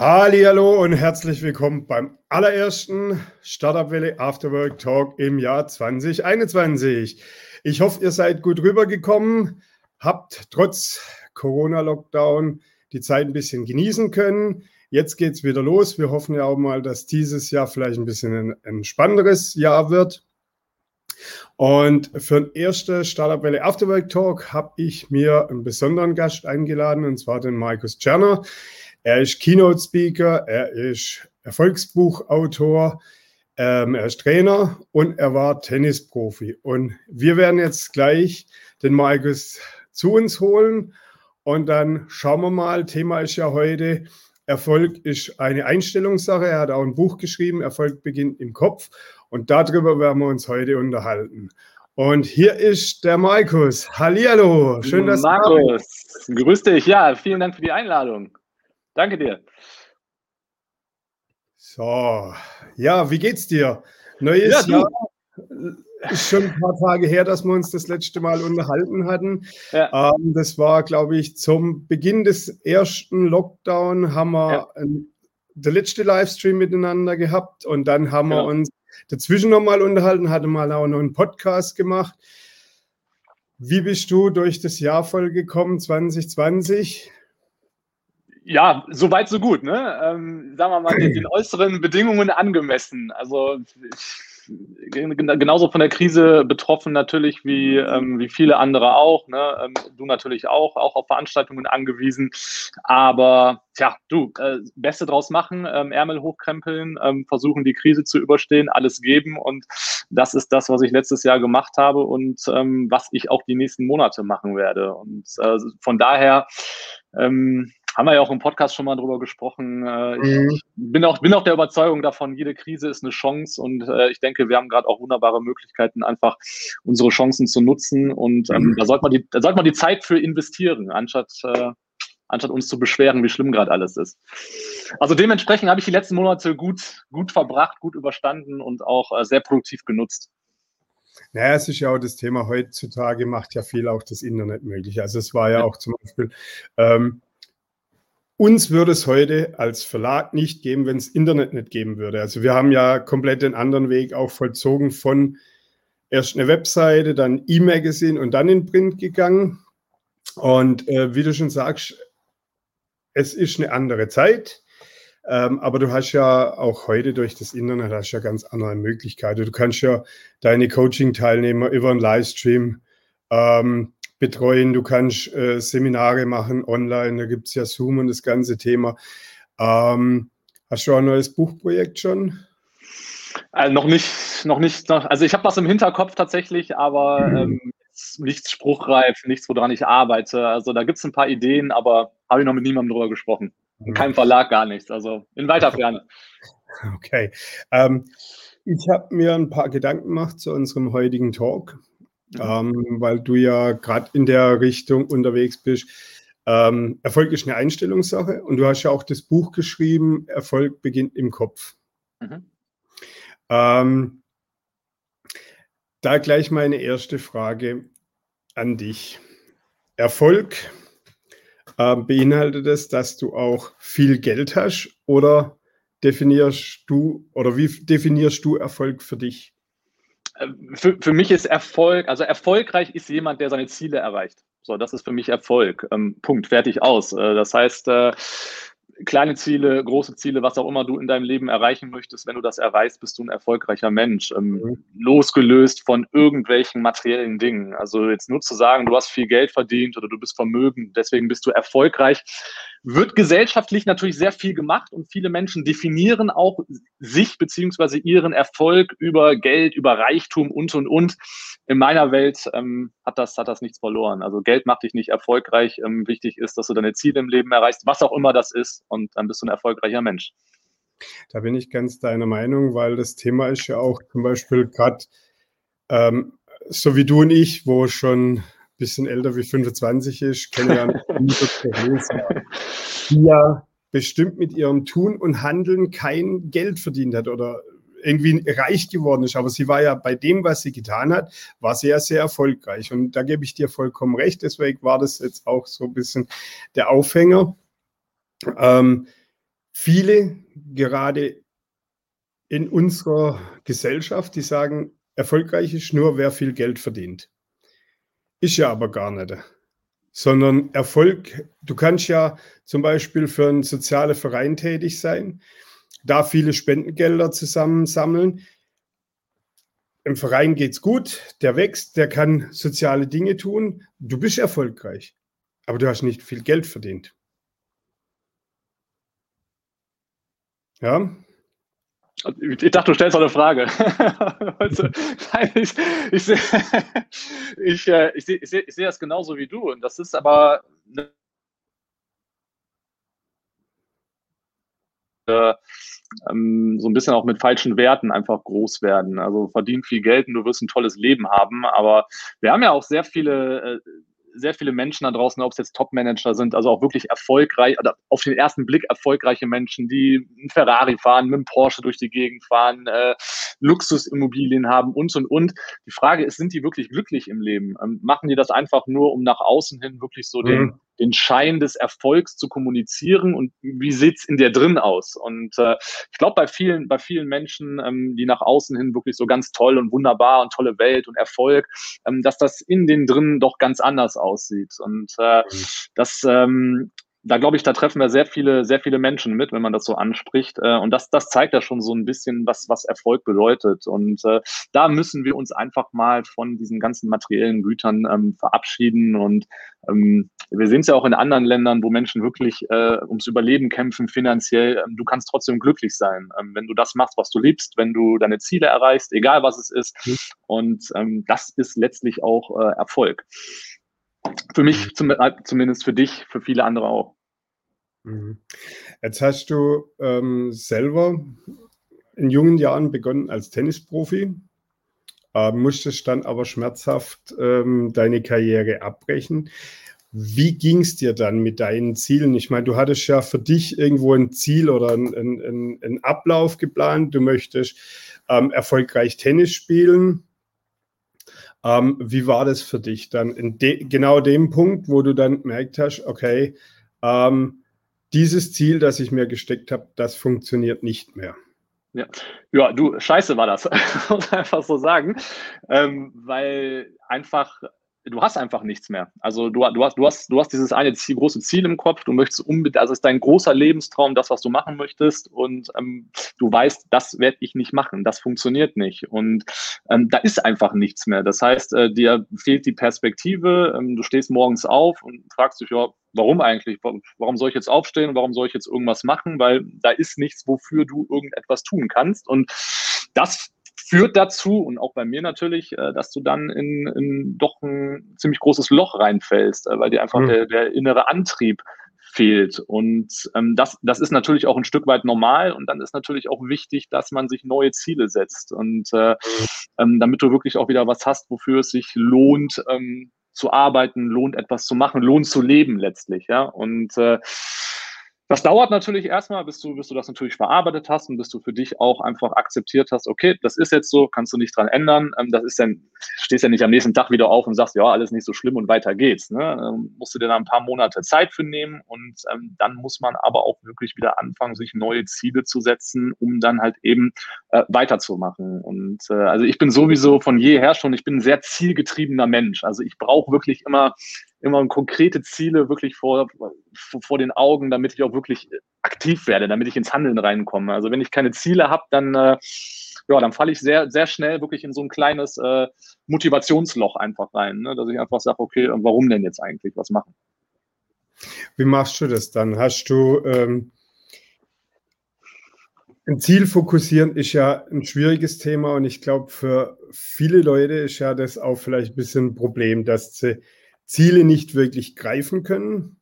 Hallo und herzlich willkommen beim allerersten Startup Welle Afterwork Talk im Jahr 2021. Ich hoffe, ihr seid gut rübergekommen, habt trotz Corona-Lockdown die Zeit ein bisschen genießen können. Jetzt geht es wieder los. Wir hoffen ja auch mal, dass dieses Jahr vielleicht ein bisschen ein, spannenderes Jahr wird. Und für den ersten Startup Welle Afterwork Talk habe ich mir einen besonderen Gast eingeladen, und zwar den Markus Czerner. Er ist Keynote Speaker, er ist Erfolgsbuchautor, ähm, er ist Trainer und er war Tennisprofi. Und wir werden jetzt gleich den Markus zu uns holen und dann schauen wir mal. Thema ist ja heute, Erfolg ist eine Einstellungssache. Er hat auch ein Buch geschrieben, Erfolg beginnt im Kopf. Und darüber werden wir uns heute unterhalten. Und hier ist der Markus. Hallihallo. Schön, dass Markus, du Markus, grüß dich. Ja, vielen Dank für die Einladung. Danke dir. So, ja, wie geht's dir? Neues ja, Jahr. Ist schon ein paar Tage her, dass wir uns das letzte Mal unterhalten hatten. Ja. Ähm, das war, glaube ich, zum Beginn des ersten Lockdown haben wir ja. ein, der letzte Livestream miteinander gehabt und dann haben wir uns dazwischen nochmal unterhalten, hatte mal auch noch einen Podcast gemacht. Wie bist du durch das Jahr vollgekommen 2020? Ja, soweit so gut, ne? Ähm, sagen wir mal, den, den äußeren Bedingungen angemessen. Also ich genauso von der Krise betroffen natürlich wie, ähm, wie viele andere auch. Ne? Ähm, du natürlich auch, auch auf Veranstaltungen angewiesen. Aber tja, du, äh, Beste draus machen, ähm, Ärmel hochkrempeln, ähm, versuchen die Krise zu überstehen, alles geben. Und das ist das, was ich letztes Jahr gemacht habe und ähm, was ich auch die nächsten Monate machen werde. Und äh, von daher ähm, haben wir ja auch im Podcast schon mal drüber gesprochen. Äh, mhm. Ich bin auch, bin auch der Überzeugung davon, jede Krise ist eine Chance und äh, ich denke, wir haben gerade auch wunderbare Möglichkeiten, einfach unsere Chancen zu nutzen und ähm, mhm. da sollte man die, da sollte man die Zeit für investieren, anstatt, äh, anstatt uns zu beschweren, wie schlimm gerade alles ist. Also dementsprechend habe ich die letzten Monate gut, gut verbracht, gut überstanden und auch äh, sehr produktiv genutzt. Naja, es ist ja auch das Thema heutzutage macht ja viel auch das Internet möglich. Also es war ja, ja. auch zum Beispiel ähm, uns würde es heute als Verlag nicht geben, wenn es Internet nicht geben würde. Also wir haben ja komplett den anderen Weg auch vollzogen von erst eine Webseite, dann E-Magazine und dann in Print gegangen. Und äh, wie du schon sagst, es ist eine andere Zeit. Ähm, aber du hast ja auch heute durch das Internet hast ja ganz andere Möglichkeiten. Du kannst ja deine Coaching-Teilnehmer über einen Livestream ähm, betreuen, du kannst äh, Seminare machen online, da gibt es ja Zoom und das ganze Thema. Ähm, hast du auch ein neues Buchprojekt schon? Äh, noch nicht, noch nicht. Noch, also ich habe was im Hinterkopf tatsächlich, aber mhm. ähm, nichts spruchreif, nichts, woran ich arbeite. Also da gibt es ein paar Ideen, aber habe ich noch mit niemandem drüber gesprochen. In keinem Verlag gar nichts. Also in weiter Ferne. Okay. Ähm, ich habe mir ein paar Gedanken gemacht zu unserem heutigen Talk mhm. ähm, weil du ja gerade in der Richtung unterwegs bist. Ähm, Erfolg ist eine Einstellungssache und du hast ja auch das Buch geschrieben, Erfolg beginnt im Kopf. Mhm. Ähm, da gleich meine erste Frage an dich. Erfolg äh, beinhaltet es, dass du auch viel Geld hast oder definierst du oder wie definierst du Erfolg für dich? Für, für mich ist Erfolg, also erfolgreich ist jemand, der seine Ziele erreicht. So, das ist für mich Erfolg. Ähm, Punkt, fertig aus. Äh, das heißt, äh, kleine Ziele, große Ziele, was auch immer du in deinem Leben erreichen möchtest, wenn du das erreichst, bist du ein erfolgreicher Mensch. Ähm, mhm. Losgelöst von irgendwelchen materiellen Dingen. Also jetzt nur zu sagen, du hast viel Geld verdient oder du bist vermögend, deswegen bist du erfolgreich, wird gesellschaftlich natürlich sehr viel gemacht und viele Menschen definieren auch sich beziehungsweise ihren Erfolg über Geld, über Reichtum und und und. In meiner Welt ähm, hat, das, hat das nichts verloren. Also Geld macht dich nicht erfolgreich. Ähm, wichtig ist, dass du deine Ziele im Leben erreichst, was auch immer das ist, und dann bist du ein erfolgreicher Mensch. Da bin ich ganz deiner Meinung, weil das Thema ist ja auch zum Beispiel gerade ähm, so wie du und ich, wo schon bisschen älter wie 25 ist, kenne ja Theresa, die ja bestimmt mit ihrem Tun und Handeln kein Geld verdient hat oder irgendwie reich geworden ist. Aber sie war ja bei dem, was sie getan hat, war sehr, sehr erfolgreich. Und da gebe ich dir vollkommen recht. Deswegen war das jetzt auch so ein bisschen der Aufhänger. Ähm, viele, gerade in unserer Gesellschaft, die sagen, erfolgreich ist nur, wer viel Geld verdient. Ist ja aber gar nicht. Sondern Erfolg, du kannst ja zum Beispiel für einen sozialen Verein tätig sein, da viele Spendengelder zusammensammeln. Im Verein geht es gut, der wächst, der kann soziale Dinge tun. Du bist erfolgreich, aber du hast nicht viel Geld verdient. Ja, ich dachte, du stellst noch eine Frage. also, ich, ich, sehe, ich, äh, ich, sehe, ich, sehe, ich sehe das genauso wie du. Und das ist aber eine, äh, ähm, so ein bisschen auch mit falschen Werten einfach groß werden. Also verdien viel Geld und du wirst ein tolles Leben haben. Aber wir haben ja auch sehr viele äh, sehr viele Menschen da draußen, ob es jetzt Top-Manager sind, also auch wirklich erfolgreich, oder auf den ersten Blick erfolgreiche Menschen, die einen Ferrari fahren, mit einem Porsche durch die Gegend fahren, äh, Luxusimmobilien haben und und und. Die Frage ist, sind die wirklich glücklich im Leben? Ähm, machen die das einfach nur, um nach außen hin wirklich so mhm. den, den Schein des Erfolgs zu kommunizieren und wie sieht's in der drin aus? Und äh, ich glaube, bei vielen, bei vielen Menschen, ähm, die nach außen hin wirklich so ganz toll und wunderbar und tolle Welt und Erfolg, ähm, dass das in den drin doch ganz anders aussieht. Und äh, mhm. das ähm, da glaube ich, da treffen wir sehr viele, sehr viele Menschen mit, wenn man das so anspricht. Äh, und das, das zeigt ja schon so ein bisschen, was, was Erfolg bedeutet. Und äh, da müssen wir uns einfach mal von diesen ganzen materiellen Gütern ähm, verabschieden. Und ähm, wir sehen es ja auch in anderen Ländern, wo Menschen wirklich äh, ums Überleben kämpfen finanziell. Ähm, du kannst trotzdem glücklich sein, ähm, wenn du das machst, was du liebst, wenn du deine Ziele erreichst, egal was es ist. Mhm. Und ähm, das ist letztlich auch äh, Erfolg. Für mich mhm. zum, äh, zumindest, für dich, für viele andere auch. Mhm. Jetzt hast du ähm, selber in jungen Jahren begonnen als Tennisprofi, äh, musstest dann aber schmerzhaft ähm, deine Karriere abbrechen. Wie ging es dir dann mit deinen Zielen? Ich meine, du hattest ja für dich irgendwo ein Ziel oder einen ein, ein Ablauf geplant. Du möchtest ähm, erfolgreich Tennis spielen. Ähm, wie war das für dich dann in de genau dem Punkt, wo du dann gemerkt hast, okay, ähm, dieses Ziel, das ich mir gesteckt habe, das funktioniert nicht mehr? Ja, ja du, scheiße war das, muss einfach so sagen, ähm, weil einfach du hast einfach nichts mehr. Also du, du, hast, du, hast, du hast dieses eine Ziel, große Ziel im Kopf, du möchtest unbedingt, also ist dein großer Lebenstraum, das, was du machen möchtest und ähm, du weißt, das werde ich nicht machen, das funktioniert nicht und ähm, da ist einfach nichts mehr. Das heißt, äh, dir fehlt die Perspektive, ähm, du stehst morgens auf und fragst dich, ja, warum eigentlich? Warum soll ich jetzt aufstehen? Warum soll ich jetzt irgendwas machen? Weil da ist nichts, wofür du irgendetwas tun kannst und das führt dazu, und auch bei mir natürlich, äh, dass du dann in, in doch ein ziemlich großes Loch reinfällst, äh, weil dir einfach mhm. der, der innere Antrieb fehlt. Und ähm, das, das ist natürlich auch ein Stück weit normal. Und dann ist natürlich auch wichtig, dass man sich neue Ziele setzt. Und äh, ähm, damit du wirklich auch wieder was hast, wofür es sich lohnt, ähm, zu arbeiten, lohnt etwas zu machen, lohnt zu leben letztlich. Ja. Und äh, das dauert natürlich erstmal, bis du, bis du das natürlich verarbeitet hast und bis du für dich auch einfach akzeptiert hast, okay, das ist jetzt so, kannst du nicht dran ändern. Ähm, das ist dann, stehst ja nicht am nächsten Tag wieder auf und sagst, ja, alles nicht so schlimm und weiter geht's. Ne? Ähm, musst du dir da ein paar Monate Zeit für nehmen und ähm, dann muss man aber auch wirklich wieder anfangen, sich neue Ziele zu setzen, um dann halt eben äh, weiterzumachen. Und äh, also ich bin sowieso von jeher schon, ich bin ein sehr zielgetriebener Mensch. Also ich brauche wirklich immer immer konkrete Ziele wirklich vor, vor den Augen, damit ich auch wirklich aktiv werde, damit ich ins Handeln reinkomme. Also wenn ich keine Ziele habe, dann, äh, ja, dann falle ich sehr, sehr schnell wirklich in so ein kleines äh, Motivationsloch einfach rein, ne? dass ich einfach sage, okay, warum denn jetzt eigentlich was machen? Wie machst du das dann? Hast du ähm, ein Ziel fokussieren ist ja ein schwieriges Thema und ich glaube, für viele Leute ist ja das auch vielleicht ein bisschen ein Problem, dass sie Ziele nicht wirklich greifen können.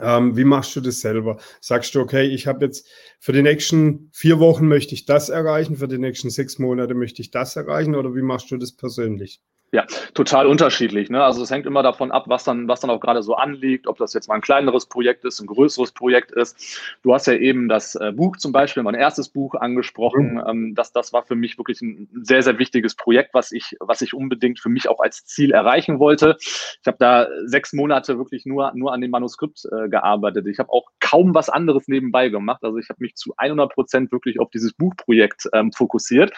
Ähm, wie machst du das selber? Sagst du, okay, ich habe jetzt für die nächsten vier Wochen möchte ich das erreichen, für die nächsten sechs Monate möchte ich das erreichen oder wie machst du das persönlich? Ja, total unterschiedlich. Ne? Also es hängt immer davon ab, was dann, was dann auch gerade so anliegt, ob das jetzt mal ein kleineres Projekt ist, ein größeres Projekt ist. Du hast ja eben das äh, Buch zum Beispiel, mein erstes Buch angesprochen. Mhm. Ähm, das, das war für mich wirklich ein sehr, sehr wichtiges Projekt, was ich, was ich unbedingt für mich auch als Ziel erreichen wollte. Ich habe da sechs Monate wirklich nur, nur an dem Manuskript äh, gearbeitet. Ich habe auch kaum was anderes nebenbei gemacht. Also ich habe mich zu 100 Prozent wirklich auf dieses Buchprojekt ähm, fokussiert.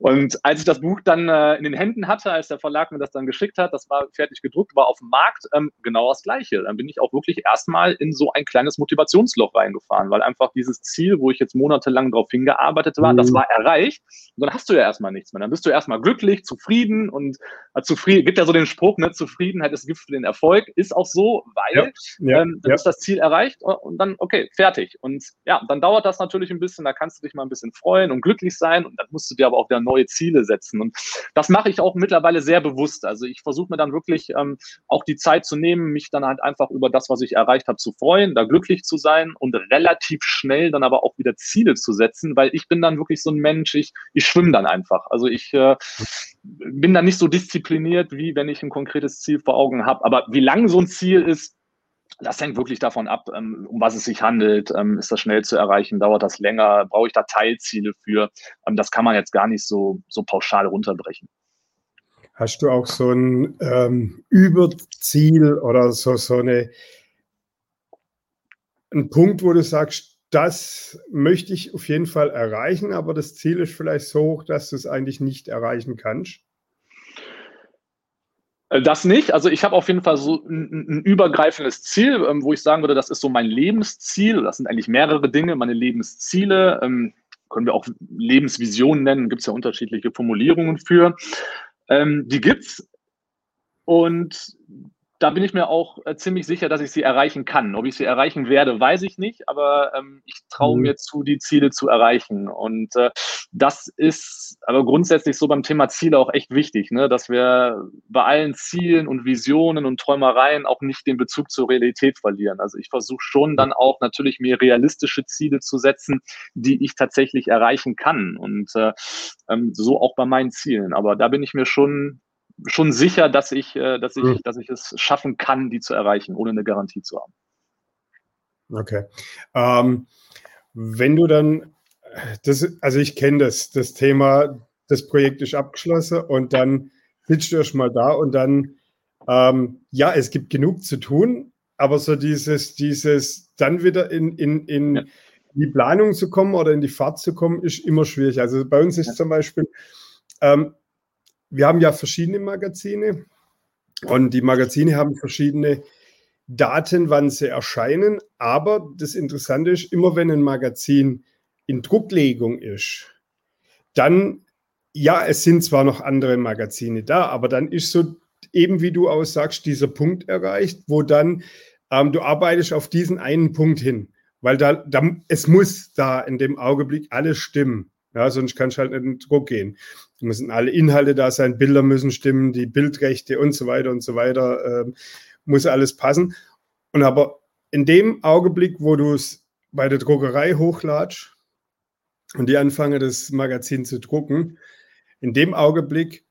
Und als ich das Buch dann äh, in den Händen hatte, als der Verlag mir das dann geschickt hat, das war fertig gedruckt, war auf dem Markt, ähm, genau das Gleiche. Dann bin ich auch wirklich erstmal in so ein kleines Motivationsloch reingefahren, weil einfach dieses Ziel, wo ich jetzt monatelang drauf hingearbeitet war, mhm. das war erreicht. Und dann hast du ja erstmal nichts mehr. Dann bist du erstmal glücklich, zufrieden und äh, zufrieden, gibt ja so den Spruch, ne, Zufriedenheit ist Gift für den Erfolg. Ist auch so, weil ja, ja, ähm, dann ja. ist das Ziel erreicht und dann, okay, fertig. Und ja, dann dauert das natürlich ein bisschen, da kannst du dich mal ein bisschen freuen und glücklich sein und dann musst du dir aber auch wieder neue Ziele setzen. Und das mache ich auch mittlerweile sehr bewusst. Also ich versuche mir dann wirklich ähm, auch die Zeit zu nehmen, mich dann halt einfach über das, was ich erreicht habe, zu freuen, da glücklich zu sein und relativ schnell dann aber auch wieder Ziele zu setzen, weil ich bin dann wirklich so ein Mensch, ich, ich schwimme dann einfach. Also ich äh, bin dann nicht so diszipliniert, wie wenn ich ein konkretes Ziel vor Augen habe. Aber wie lang so ein Ziel ist, das hängt wirklich davon ab, ähm, um was es sich handelt. Ähm, ist das schnell zu erreichen? Dauert das länger? Brauche ich da Teilziele für? Ähm, das kann man jetzt gar nicht so, so pauschal runterbrechen. Hast du auch so ein ähm, Überziel oder so, so eine, einen Punkt, wo du sagst, das möchte ich auf jeden Fall erreichen, aber das Ziel ist vielleicht so hoch, dass du es eigentlich nicht erreichen kannst? Äh, das nicht. Also ich habe auf jeden Fall so ein, ein übergreifendes Ziel, ähm, wo ich sagen würde, das ist so mein Lebensziel. Das sind eigentlich mehrere Dinge, meine Lebensziele. Ähm, können wir auch Lebensvisionen nennen, gibt es ja unterschiedliche Formulierungen für. Ähm, die gibt's. Und da bin ich mir auch äh, ziemlich sicher, dass ich sie erreichen kann. Ob ich sie erreichen werde, weiß ich nicht, aber ähm, ich traue mhm. mir zu, die Ziele zu erreichen. Und äh, das ist aber grundsätzlich so beim Thema Ziele auch echt wichtig, ne? dass wir bei allen Zielen und Visionen und Träumereien auch nicht den Bezug zur Realität verlieren. Also ich versuche schon dann auch natürlich mir realistische Ziele zu setzen, die ich tatsächlich erreichen kann. Und äh, ähm, so auch bei meinen Zielen. Aber da bin ich mir schon schon sicher, dass ich, äh, dass, ich, mhm. dass ich es schaffen kann, die zu erreichen, ohne eine Garantie zu haben. Okay. Ähm, wenn du dann, das, also ich kenne das, das Thema, das Projekt ist abgeschlossen und dann sitzt du erst mal da und dann, ähm, ja, es gibt genug zu tun, aber so dieses, dieses dann wieder in, in, in ja. die Planung zu kommen oder in die Fahrt zu kommen, ist immer schwierig. Also bei uns ist ja. zum Beispiel, ähm, wir haben ja verschiedene Magazine und die Magazine haben verschiedene Daten, wann sie erscheinen. Aber das Interessante ist, immer wenn ein Magazin in Drucklegung ist, dann, ja, es sind zwar noch andere Magazine da, aber dann ist so eben, wie du aussagst, dieser Punkt erreicht, wo dann ähm, du arbeitest auf diesen einen Punkt hin, weil da, da, es muss da in dem Augenblick alles stimmen. Ja, sonst kannst du halt nicht in den Druck gehen. Es müssen alle Inhalte da sein, Bilder müssen stimmen, die Bildrechte und so weiter und so weiter, äh, muss alles passen. Und aber in dem Augenblick, wo du es bei der Druckerei hochladst und die anfangen, das Magazin zu drucken, in dem Augenblick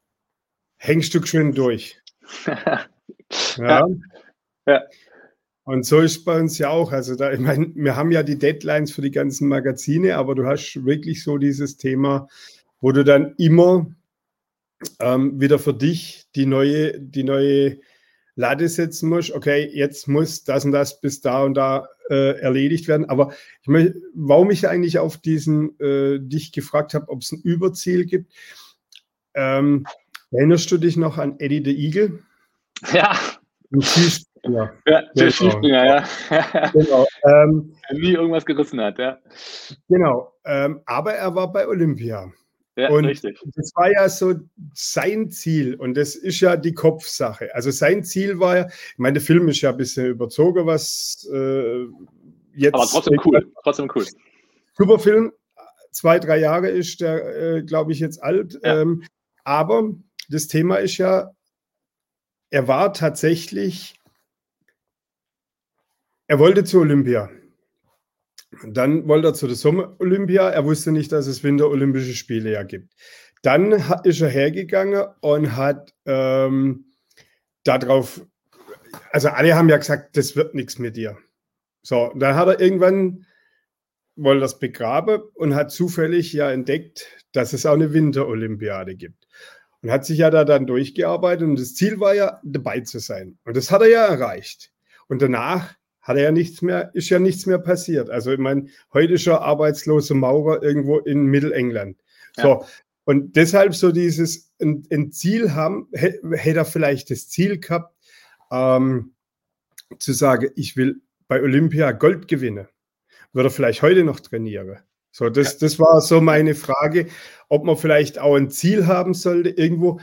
hängst du schön durch. ja. ja. ja. Und so ist es bei uns ja auch. Also da, ich meine, wir haben ja die Deadlines für die ganzen Magazine, aber du hast wirklich so dieses Thema, wo du dann immer ähm, wieder für dich die neue, die neue Lade setzen musst. Okay, jetzt muss das und das bis da und da äh, erledigt werden. Aber ich möchte, warum ich eigentlich auf diesen äh, dich gefragt habe, ob es ein Überziel gibt. Ähm, erinnerst du dich noch an Eddie the Eagle? Ja. Ein Skispringer. Ja, der genau. Skispringer, ja. genau. Ähm, nie irgendwas gerissen hat, ja. Genau. Ähm, aber er war bei Olympia. Ja, und richtig. das war ja so sein Ziel und das ist ja die Kopfsache. Also sein Ziel war ja, ich meine, der Film ist ja ein bisschen überzogen, was äh, jetzt. Aber trotzdem cool, trotzdem cool. Super Film, zwei, drei Jahre ist der, äh, glaube ich, jetzt alt. Ja. Ähm, aber das Thema ist ja, er war tatsächlich, er wollte zu Olympia. Dann wollte er zu der Sommer-Olympia. Er wusste nicht, dass es Winter-Olympische Spiele ja gibt. Dann ist er hergegangen und hat ähm, darauf, also alle haben ja gesagt, das wird nichts mit dir. So, dann hat er irgendwann, wollte das begraben und hat zufällig ja entdeckt, dass es auch eine Winter-Olympiade gibt. Und hat sich ja da dann durchgearbeitet und das Ziel war ja, dabei zu sein. Und das hat er ja erreicht. Und danach hat er ja nichts mehr, ist ja nichts mehr passiert. Also ich meine, heute ist er arbeitslose Maurer irgendwo in Mittelengland. So. Ja. Und deshalb so dieses ein, ein Ziel haben, hätte er vielleicht das Ziel gehabt, ähm, zu sagen, ich will bei Olympia Gold gewinnen. Würde er vielleicht heute noch trainieren? So, das, das war so meine Frage, ob man vielleicht auch ein Ziel haben sollte, irgendwo,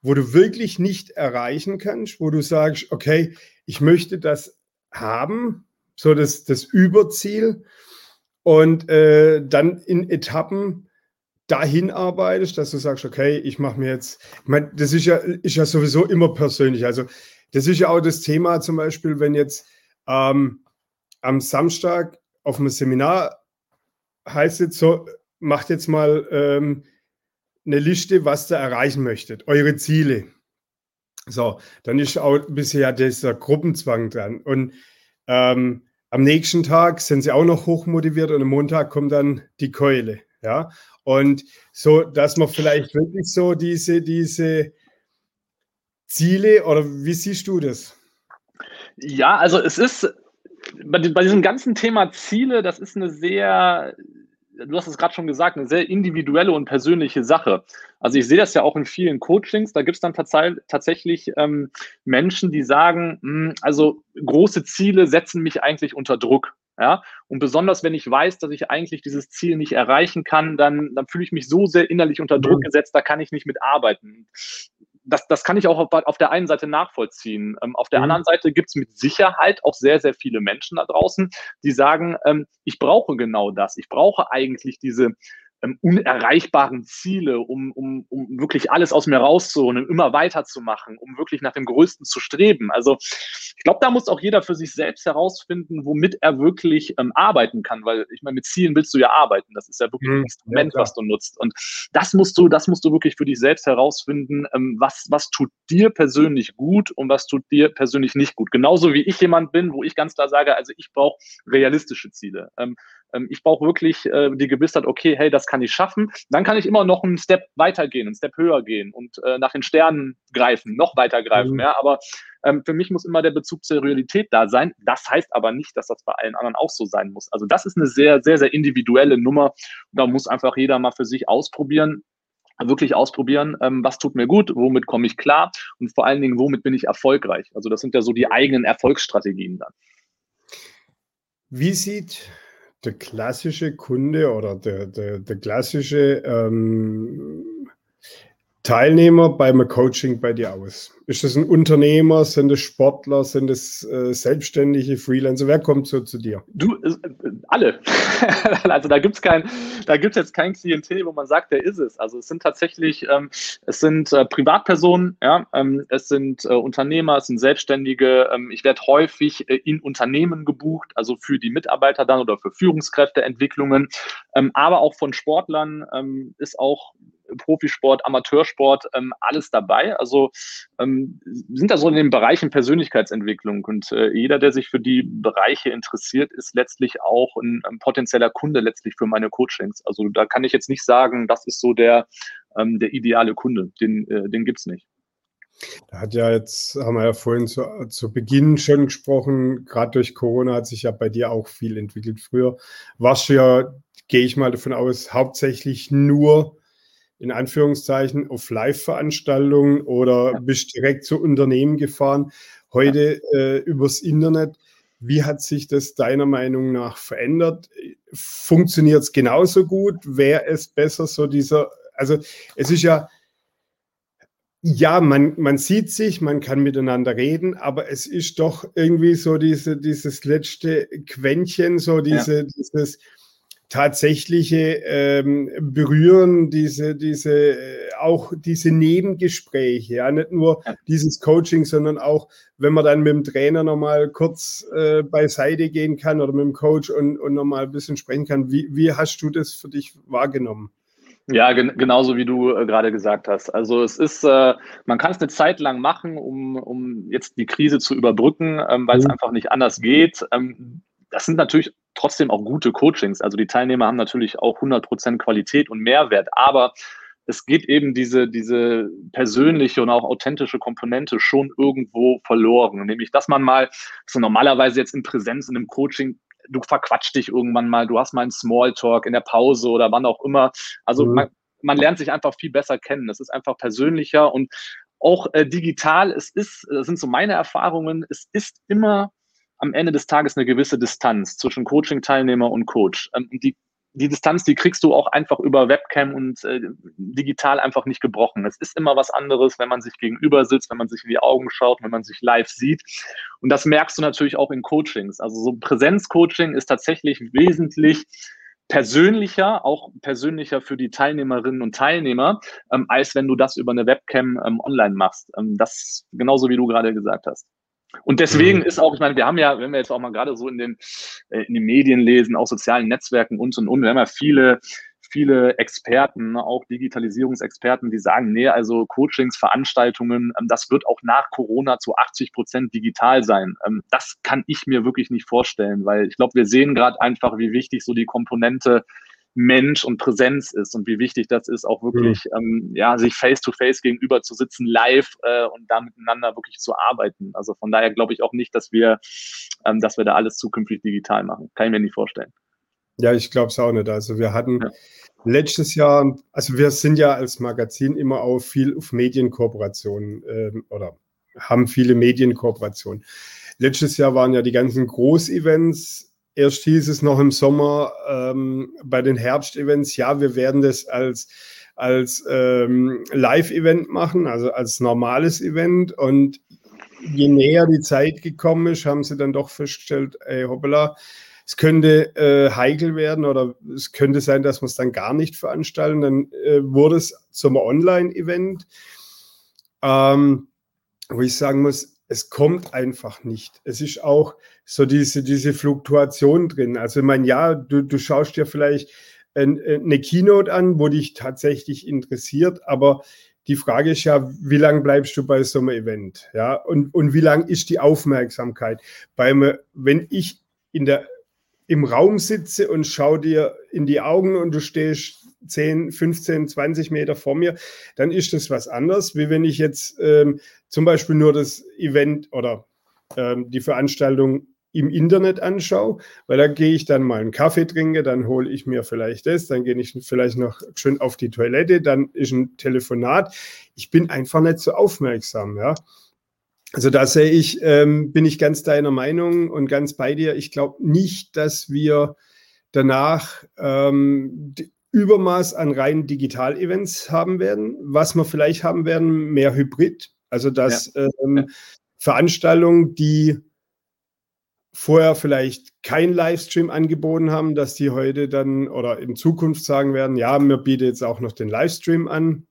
wo du wirklich nicht erreichen kannst, wo du sagst, okay, ich möchte das haben, so das, das Überziel und äh, dann in Etappen dahin arbeitest, dass du sagst, okay, ich mache mir jetzt, ich meine, das ist ja, ist ja sowieso immer persönlich. Also das ist ja auch das Thema zum Beispiel, wenn jetzt ähm, am Samstag auf einem Seminar heißt jetzt so, macht jetzt mal ähm, eine Liste, was ihr erreichen möchtet, eure Ziele. So, dann ist auch bisher dieser Gruppenzwang dran. Und ähm, am nächsten Tag sind sie auch noch hochmotiviert und am Montag kommt dann die Keule. Ja, und so, dass man vielleicht wirklich so diese, diese Ziele oder wie siehst du das? Ja, also es ist bei, bei diesem ganzen Thema Ziele, das ist eine sehr du hast es gerade schon gesagt, eine sehr individuelle und persönliche Sache. Also ich sehe das ja auch in vielen Coachings, da gibt es dann tats tatsächlich ähm, Menschen, die sagen, mh, hm, also große Ziele setzen mich eigentlich unter Druck. Ja, und besonders wenn ich weiß, dass ich eigentlich dieses Ziel nicht erreichen kann, dann, dann fühle ich mich so sehr innerlich unter Druck mhm. gesetzt, da kann ich nicht mitarbeiten das, das kann ich auch auf, auf der einen Seite nachvollziehen. Ähm, auf der mhm. anderen Seite gibt es mit Sicherheit auch sehr, sehr viele Menschen da draußen, die sagen, ähm, ich brauche genau das. Ich brauche eigentlich diese ähm, unerreichbaren Ziele, um, um, um wirklich alles aus mir rauszuholen, immer weiterzumachen, um wirklich nach dem Größten zu streben. Also ich glaube, da muss auch jeder für sich selbst herausfinden, womit er wirklich ähm, arbeiten kann, weil ich meine, mit Zielen willst du ja arbeiten. Das ist ja wirklich mhm. ein Instrument, ja, was du nutzt. Und das musst du, das musst du wirklich für dich selbst herausfinden, ähm, was, was tut dir persönlich gut und was tut dir persönlich nicht gut. Genauso wie ich jemand bin, wo ich ganz klar sage, also ich brauche realistische Ziele. Ähm, ähm, ich brauche wirklich äh, die Gewissheit, okay, hey, das kann ich schaffen. Dann kann ich immer noch einen Step weitergehen, einen Step höher gehen und äh, nach den Sternen greifen, noch weiter greifen. Mhm. Ja, aber ähm, für mich muss immer der Bezug zur Realität da sein. Das heißt aber nicht, dass das bei allen anderen auch so sein muss. Also das ist eine sehr, sehr, sehr individuelle Nummer. Da muss einfach jeder mal für sich ausprobieren wirklich ausprobieren, ähm, was tut mir gut, womit komme ich klar und vor allen Dingen, womit bin ich erfolgreich. Also das sind ja so die eigenen Erfolgsstrategien dann. Wie sieht der klassische Kunde oder der, der, der klassische ähm, Teilnehmer beim Coaching bei dir aus? Ist das ein Unternehmer? Sind es Sportler? Sind es äh, selbstständige Freelancer? Wer kommt so zu dir? Du, äh, alle. also da gibt es kein, da gibt's jetzt kein Klientel, wo man sagt, der ist es. Also es sind tatsächlich, ähm, es sind äh, Privatpersonen, ja, ähm, es sind äh, Unternehmer, es sind Selbstständige. Ähm, ich werde häufig äh, in Unternehmen gebucht, also für die Mitarbeiter dann oder für Führungskräfteentwicklungen, ähm, aber auch von Sportlern ähm, ist auch Profisport, Amateursport, ähm, alles dabei. Also ähm, sind da so in den Bereichen Persönlichkeitsentwicklung und äh, jeder, der sich für die Bereiche interessiert, ist letztlich auch ein, ein, potenzieller Kunde letztlich für meine Coachings. Also da kann ich jetzt nicht sagen, das ist so der, ähm, der ideale Kunde. Den, äh, den gibt es nicht. Da hat ja jetzt, haben wir ja vorhin zu, zu Beginn schon gesprochen, gerade durch Corona hat sich ja bei dir auch viel entwickelt. Früher warst du ja, gehe ich mal davon aus, hauptsächlich nur in Anführungszeichen auf Live-Veranstaltungen oder ja. bist direkt zu Unternehmen gefahren. Heute ja. äh, übers Internet. Wie hat sich das deiner Meinung nach verändert? Funktioniert es genauso gut? Wäre es besser, so dieser, also es ist ja, ja, man, man sieht sich, man kann miteinander reden, aber es ist doch irgendwie so diese, dieses letzte Quäntchen, so diese, ja. dieses, tatsächliche ähm, berühren, diese, diese, äh, auch diese Nebengespräche, ja, nicht nur dieses Coaching, sondern auch, wenn man dann mit dem Trainer nochmal kurz äh, beiseite gehen kann oder mit dem Coach und, und nochmal ein bisschen sprechen kann. Wie, wie hast du das für dich wahrgenommen? Ja, gen genauso wie du äh, gerade gesagt hast. Also es ist, äh, man kann es eine Zeit lang machen, um, um jetzt die Krise zu überbrücken, ähm, weil es mhm. einfach nicht anders geht. Ähm, das sind natürlich trotzdem auch gute Coachings. Also die Teilnehmer haben natürlich auch 100% Qualität und Mehrwert, aber es geht eben diese, diese persönliche und auch authentische Komponente schon irgendwo verloren. Nämlich, dass man mal, so normalerweise jetzt in Präsenz, in einem Coaching, du verquatscht dich irgendwann mal, du hast mal einen Smalltalk in der Pause oder wann auch immer. Also mhm. man, man lernt sich einfach viel besser kennen. Es ist einfach persönlicher und auch äh, digital. Es ist, das sind so meine Erfahrungen, es ist immer am Ende des Tages eine gewisse Distanz zwischen Coaching-Teilnehmer und Coach. Ähm, die die Distanz, die kriegst du auch einfach über Webcam und äh, digital einfach nicht gebrochen. Es ist immer was anderes, wenn man sich gegenüber sitzt, wenn man sich in die Augen schaut, wenn man sich live sieht. Und das merkst du natürlich auch in Coachings. Also so Präsenzcoaching ist tatsächlich wesentlich persönlicher, auch persönlicher für die Teilnehmerinnen und Teilnehmer, ähm, als wenn du das über eine Webcam ähm, online machst. Ähm, das genauso wie du gerade gesagt hast. Und deswegen mhm. ist auch, ich meine, wir haben ja, wenn wir jetzt auch mal gerade so in den, äh, in den Medien lesen, auch sozialen Netzwerken und und und, wir haben ja viele, viele Experten, ne, auch Digitalisierungsexperten, die sagen, nee, also Coachings, Veranstaltungen, ähm, das wird auch nach Corona zu 80 Prozent digital sein. Ähm, das kann ich mir wirklich nicht vorstellen, weil ich glaube, wir sehen gerade einfach, wie wichtig so die Komponente Mensch und Präsenz ist und wie wichtig das ist, auch wirklich mhm. ähm, ja, sich face-to-face -face gegenüber zu sitzen, live äh, und da miteinander wirklich zu arbeiten. Also von daher glaube ich auch nicht, dass wir, ähm, dass wir da alles zukünftig digital machen. Kann ich mir nicht vorstellen. Ja, ich glaube es auch nicht. Also wir hatten ja. letztes Jahr, also wir sind ja als Magazin immer auch viel auf Medienkooperationen ähm, oder haben viele Medienkooperationen. Letztes Jahr waren ja die ganzen Großevents Erst hieß es noch im Sommer ähm, bei den Herbstevents, ja, wir werden das als, als ähm, Live-Event machen, also als normales Event. Und je näher die Zeit gekommen ist, haben sie dann doch festgestellt, ey, hoppala, es könnte äh, heikel werden oder es könnte sein, dass wir es dann gar nicht veranstalten. Dann äh, wurde es zum Online-Event, ähm, wo ich sagen muss, es kommt einfach nicht. Es ist auch so diese, diese Fluktuation drin. Also, ich meine, ja, du, du schaust dir vielleicht eine Keynote an, wo dich tatsächlich interessiert, aber die Frage ist ja, wie lange bleibst du bei so einem Event? Ja, und, und wie lang ist die Aufmerksamkeit? Beim, wenn ich in der, im Raum sitze und schaue dir in die Augen und du stehst 10, 15, 20 Meter vor mir, dann ist das was anderes, wie wenn ich jetzt ähm, zum Beispiel nur das Event oder ähm, die Veranstaltung im Internet anschaue, weil da gehe ich dann mal einen Kaffee trinke, dann hole ich mir vielleicht das, dann gehe ich vielleicht noch schön auf die Toilette, dann ist ein Telefonat. Ich bin einfach nicht so aufmerksam, ja. Also da sehe ich, ähm, bin ich ganz deiner Meinung und ganz bei dir. Ich glaube nicht, dass wir danach ähm, Übermaß an reinen Digital-Events haben werden. Was wir vielleicht haben werden, mehr Hybrid. Also dass ja. ähm, Veranstaltungen, die vorher vielleicht kein Livestream angeboten haben, dass die heute dann oder in Zukunft sagen werden, ja, mir bietet jetzt auch noch den Livestream an.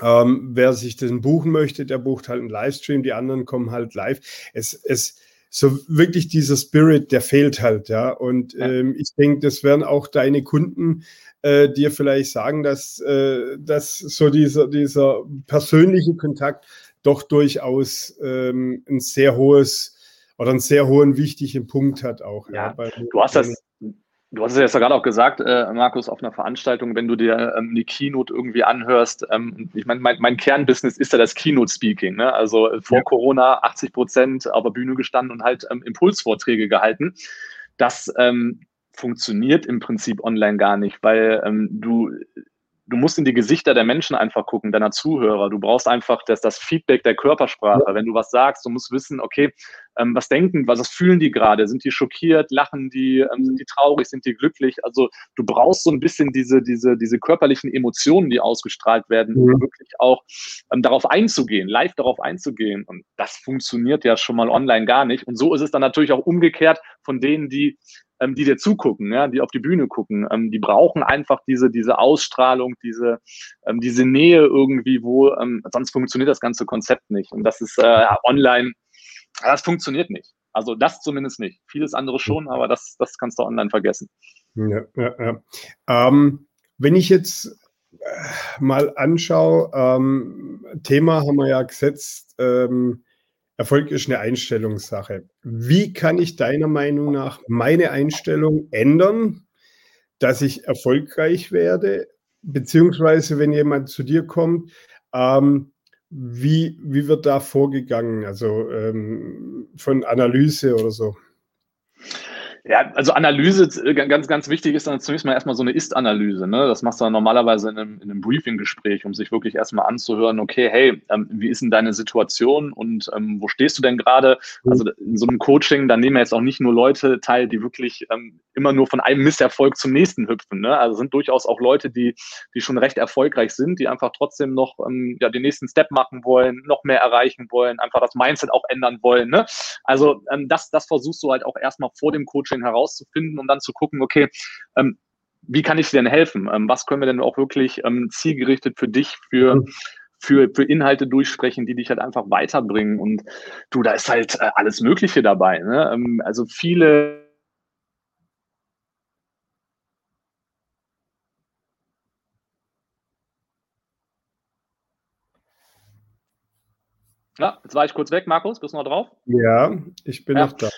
Ähm, wer sich den buchen möchte, der bucht halt einen Livestream, die anderen kommen halt live. Es, es, so wirklich dieser Spirit, der fehlt halt, ja. Und. Ähm, ich denke, das werden auch deine Kunden äh, dir vielleicht sagen, dass, äh, dass so dieser, dieser persönliche Kontakt doch durchaus ähm, ein sehr hohes oder einen sehr hohen wichtigen Punkt hat auch. Ja, ja du hast das, Du hast es jetzt gerade auch gesagt, äh, Markus, auf einer Veranstaltung, wenn du dir ähm, eine Keynote irgendwie anhörst. Ähm, ich meine, mein, mein, Kernbusiness ist ja das Keynote-Speaking. Ne? Also äh, vor ja. Corona 80 Prozent auf der Bühne gestanden und halt ähm, Impulsvorträge gehalten. Das ähm, funktioniert im Prinzip online gar nicht, weil ähm, du du musst in die Gesichter der Menschen einfach gucken, deiner Zuhörer. Du brauchst einfach das, das Feedback der Körpersprache. Wenn du was sagst, du musst wissen, okay, ähm, was denken, was, was fühlen die gerade? Sind die schockiert, lachen die, ähm, sind die traurig, sind die glücklich? Also du brauchst so ein bisschen diese, diese, diese körperlichen Emotionen, die ausgestrahlt werden, um mhm. wirklich auch ähm, darauf einzugehen, live darauf einzugehen. Und das funktioniert ja schon mal online gar nicht. Und so ist es dann natürlich auch umgekehrt von denen, die ähm, die dir zugucken, ja, die auf die Bühne gucken. Ähm, die brauchen einfach diese, diese Ausstrahlung, diese, ähm, diese Nähe irgendwie, wo, ähm, sonst funktioniert das ganze Konzept nicht. Und das ist äh, online, das funktioniert nicht. Also das zumindest nicht. Vieles andere schon, aber das, das kannst du online vergessen. Ja, ja, ja. Ähm, wenn ich jetzt äh, mal anschaue, ähm, Thema haben wir ja gesetzt, ähm, Erfolg ist eine Einstellungssache. Wie kann ich deiner Meinung nach meine Einstellung ändern, dass ich erfolgreich werde beziehungsweise wenn jemand zu dir kommt, ähm, wie, wie wird da vorgegangen? Also ähm, von Analyse oder so? Ja, also Analyse, äh, ganz, ganz wichtig ist dann zunächst mal erstmal so eine Ist-Analyse. Ne? Das machst du dann normalerweise in einem, in einem Briefing-Gespräch, um sich wirklich erstmal anzuhören, okay, hey, ähm, wie ist denn deine Situation und ähm, wo stehst du denn gerade? Also in so einem Coaching, da nehmen ja jetzt auch nicht nur Leute teil, die wirklich ähm, immer nur von einem Misserfolg zum nächsten hüpfen. Ne? Also sind durchaus auch Leute, die, die schon recht erfolgreich sind, die einfach trotzdem noch ähm, ja, den nächsten Step machen wollen, noch mehr erreichen wollen, einfach das Mindset auch ändern wollen. Ne? Also ähm, das, das versuchst du halt auch erstmal vor dem Coaching Coaching herauszufinden und dann zu gucken, okay, ähm, wie kann ich dir denn helfen? Ähm, was können wir denn auch wirklich ähm, zielgerichtet für dich, für, mhm. für, für Inhalte durchsprechen, die dich halt einfach weiterbringen? Und du, da ist halt äh, alles Mögliche dabei. Ne? Ähm, also viele Ja, jetzt war ich kurz weg, Markus. Bist du noch drauf? Ja, ich bin ja. noch da.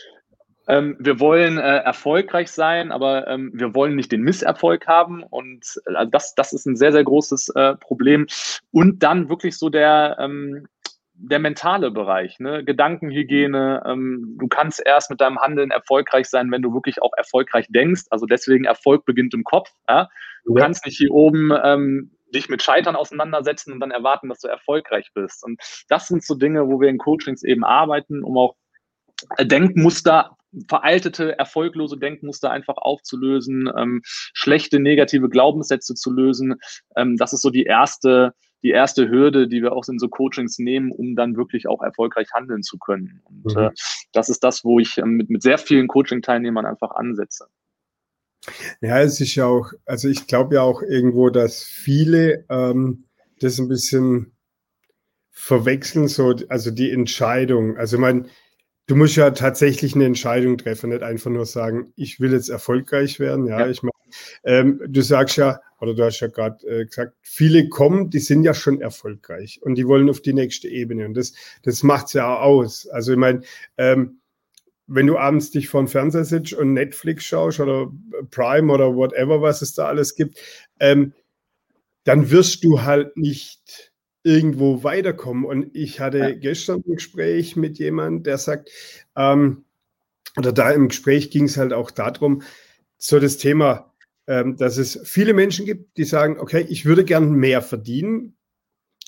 Ähm, wir wollen äh, erfolgreich sein, aber ähm, wir wollen nicht den Misserfolg haben. Und äh, das, das ist ein sehr, sehr großes äh, Problem. Und dann wirklich so der, ähm, der mentale Bereich, ne? Gedankenhygiene. Ähm, du kannst erst mit deinem Handeln erfolgreich sein, wenn du wirklich auch erfolgreich denkst. Also deswegen Erfolg beginnt im Kopf. Ja? Du ja. kannst nicht hier oben ähm, dich mit Scheitern auseinandersetzen und dann erwarten, dass du erfolgreich bist. Und das sind so Dinge, wo wir in Coachings eben arbeiten, um auch Denkmuster veraltete, erfolglose Denkmuster einfach aufzulösen, ähm, schlechte negative Glaubenssätze zu lösen. Ähm, das ist so die erste, die erste Hürde, die wir auch in so Coachings nehmen, um dann wirklich auch erfolgreich handeln zu können. Und mhm. äh, das ist das, wo ich ähm, mit, mit sehr vielen Coaching-Teilnehmern einfach ansetze. Ja, es ist ja auch, also ich glaube ja auch irgendwo, dass viele ähm, das ein bisschen verwechseln, so, also die Entscheidung. Also man, du musst ja tatsächlich eine Entscheidung treffen, nicht einfach nur sagen, ich will jetzt erfolgreich werden. Ja, ja. ich meine, ähm, du sagst ja, oder du hast ja gerade äh, gesagt, viele kommen, die sind ja schon erfolgreich und die wollen auf die nächste Ebene. Und das, das macht es ja auch aus. Also ich meine, ähm, wenn du abends dich vor den Fernseher sitzt und Netflix schaust oder Prime oder whatever, was es da alles gibt, ähm, dann wirst du halt nicht irgendwo weiterkommen. Und ich hatte ja. gestern ein Gespräch mit jemandem, der sagt, ähm, oder da im Gespräch ging es halt auch darum, so das Thema, ähm, dass es viele Menschen gibt, die sagen, okay, ich würde gern mehr verdienen,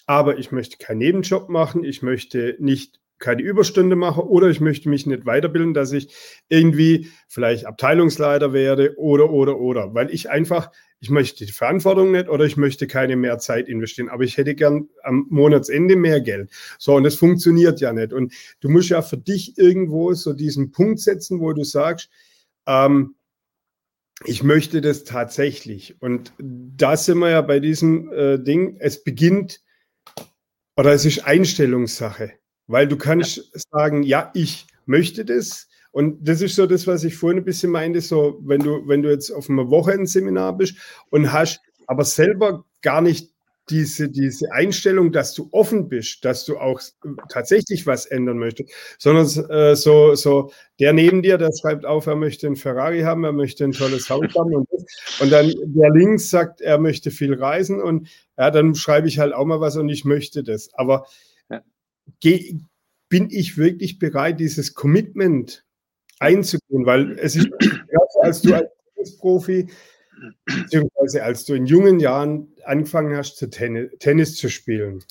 aber ich möchte keinen Nebenjob machen, ich möchte nicht keine Überstunde mache oder ich möchte mich nicht weiterbilden, dass ich irgendwie vielleicht Abteilungsleiter werde oder, oder, oder, weil ich einfach, ich möchte die Verantwortung nicht oder ich möchte keine mehr Zeit investieren, aber ich hätte gern am Monatsende mehr Geld. So, und das funktioniert ja nicht. Und du musst ja für dich irgendwo so diesen Punkt setzen, wo du sagst, ähm, ich möchte das tatsächlich. Und da sind wir ja bei diesem äh, Ding, es beginnt oder es ist Einstellungssache. Weil du kannst ja. sagen, ja, ich möchte das. Und das ist so das, was ich vorhin ein bisschen meinte, so wenn du, wenn du jetzt auf einem Wochenendseminar bist und hast aber selber gar nicht diese, diese Einstellung, dass du offen bist, dass du auch tatsächlich was ändern möchtest, sondern äh, so, so der neben dir, der schreibt auf, er möchte ein Ferrari haben, er möchte ein tolles Haus haben und, und dann der links sagt, er möchte viel reisen und ja, dann schreibe ich halt auch mal was und ich möchte das. Aber bin ich wirklich bereit, dieses Commitment einzugehen? Weil es ist, als du als Profi, beziehungsweise als du in jungen Jahren angefangen hast, zu Tennis, Tennis zu spielen,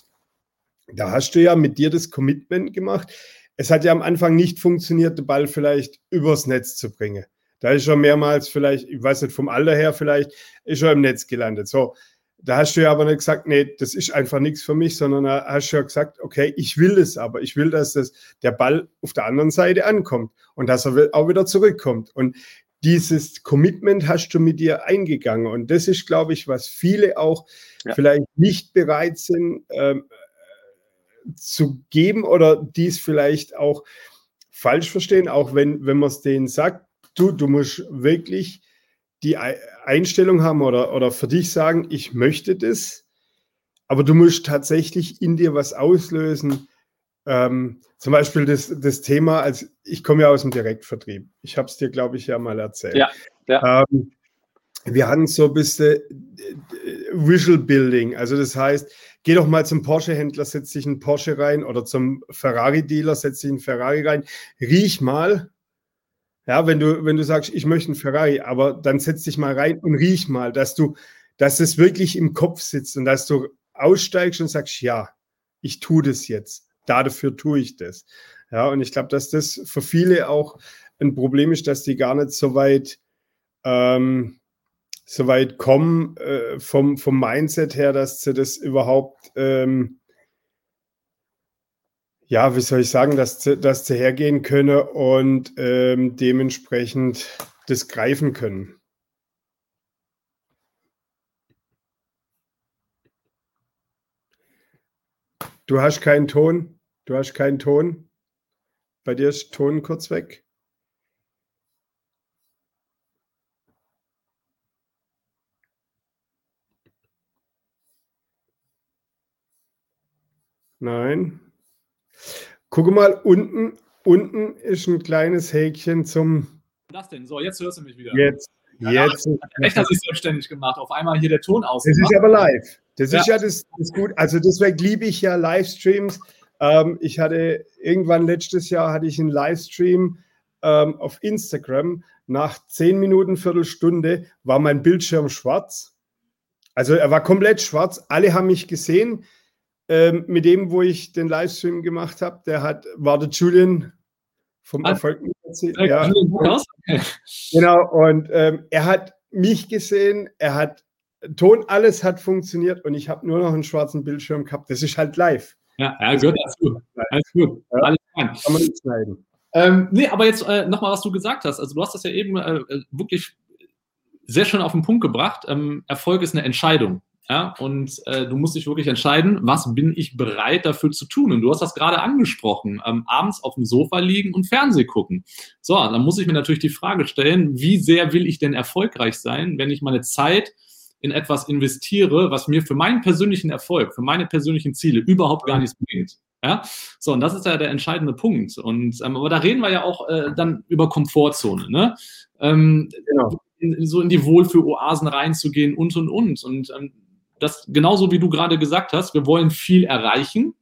da hast du ja mit dir das Commitment gemacht. Es hat ja am Anfang nicht funktioniert, den Ball vielleicht übers Netz zu bringen. Da ist schon mehrmals vielleicht, ich weiß nicht, vom Alter her vielleicht, ist schon im Netz gelandet. So, da hast du ja aber nicht gesagt, nee, das ist einfach nichts für mich, sondern da hast du ja gesagt, okay, ich will es aber. Ich will, dass das, der Ball auf der anderen Seite ankommt und dass er auch wieder zurückkommt. Und dieses Commitment hast du mit dir eingegangen. Und das ist, glaube ich, was viele auch ja. vielleicht nicht bereit sind ähm, zu geben oder dies vielleicht auch falsch verstehen, auch wenn, wenn man es denen sagt, du, du musst wirklich die Einstellung haben oder, oder für dich sagen, ich möchte das, aber du musst tatsächlich in dir was auslösen. Ähm, zum Beispiel das, das Thema, als ich komme ja aus dem Direktvertrieb. Ich habe es dir, glaube ich, ja mal erzählt. Ja, ja. Ähm, wir hatten so ein bisschen Visual Building. Also das heißt, geh doch mal zum Porsche-Händler, setz dich einen Porsche rein oder zum Ferrari-Dealer, setz dich einen Ferrari rein, riech mal. Ja, wenn du, wenn du sagst, ich möchte einen Ferrari, aber dann setz dich mal rein und riech mal, dass du, dass es wirklich im Kopf sitzt und dass du aussteigst und sagst, ja, ich tue das jetzt. Dafür tue ich das. Ja, und ich glaube, dass das für viele auch ein Problem ist, dass die gar nicht so weit ähm, so weit kommen äh, vom, vom Mindset her, dass sie das überhaupt, ähm, ja, wie soll ich sagen, dass, dass sie hergehen können und ähm, dementsprechend das greifen können. Du hast keinen Ton. Du hast keinen Ton. Bei dir ist Ton kurz weg. Nein. Gucke mal, unten, unten ist ein kleines Häkchen zum. Was denn? So, jetzt hörst du mich wieder. Jetzt. Ja, jetzt. Echt hat sich selbstständig gemacht. Auf einmal hier der Ton aus. Das ist aber live. Das ja. ist ja das, das gut. Also deswegen liebe ich ja Livestreams. Ähm, ich hatte irgendwann letztes Jahr hatte ich einen Livestream ähm, auf Instagram. Nach zehn Minuten, Viertelstunde war mein Bildschirm schwarz. Also er war komplett schwarz. Alle haben mich gesehen. Ähm, mit dem, wo ich den Livestream gemacht habe, der hat, war der Julian vom ah, Erfolg. Ja. genau, und ähm, er hat mich gesehen, er hat Ton, alles hat funktioniert und ich habe nur noch einen schwarzen Bildschirm gehabt. Das ist halt live. Ja, ja gehört dazu. Alles gut. Ja, alles fein. Kann man nicht schneiden. Ähm, nee, aber jetzt äh, nochmal, was du gesagt hast. Also du hast das ja eben äh, wirklich sehr schön auf den Punkt gebracht. Ähm, Erfolg ist eine Entscheidung. Ja, und äh, du musst dich wirklich entscheiden, was bin ich bereit dafür zu tun? Und du hast das gerade angesprochen, ähm, abends auf dem Sofa liegen und Fernseh gucken. So, dann muss ich mir natürlich die Frage stellen, wie sehr will ich denn erfolgreich sein, wenn ich meine Zeit in etwas investiere, was mir für meinen persönlichen Erfolg, für meine persönlichen Ziele überhaupt gar nichts bringt. Ja, so, und das ist ja der entscheidende Punkt. Und, ähm, aber da reden wir ja auch äh, dann über Komfortzone, ne? Ähm, genau. in, so in die Wohlfühloasen reinzugehen und und und. Und ähm, das genauso wie du gerade gesagt hast, wir wollen viel erreichen,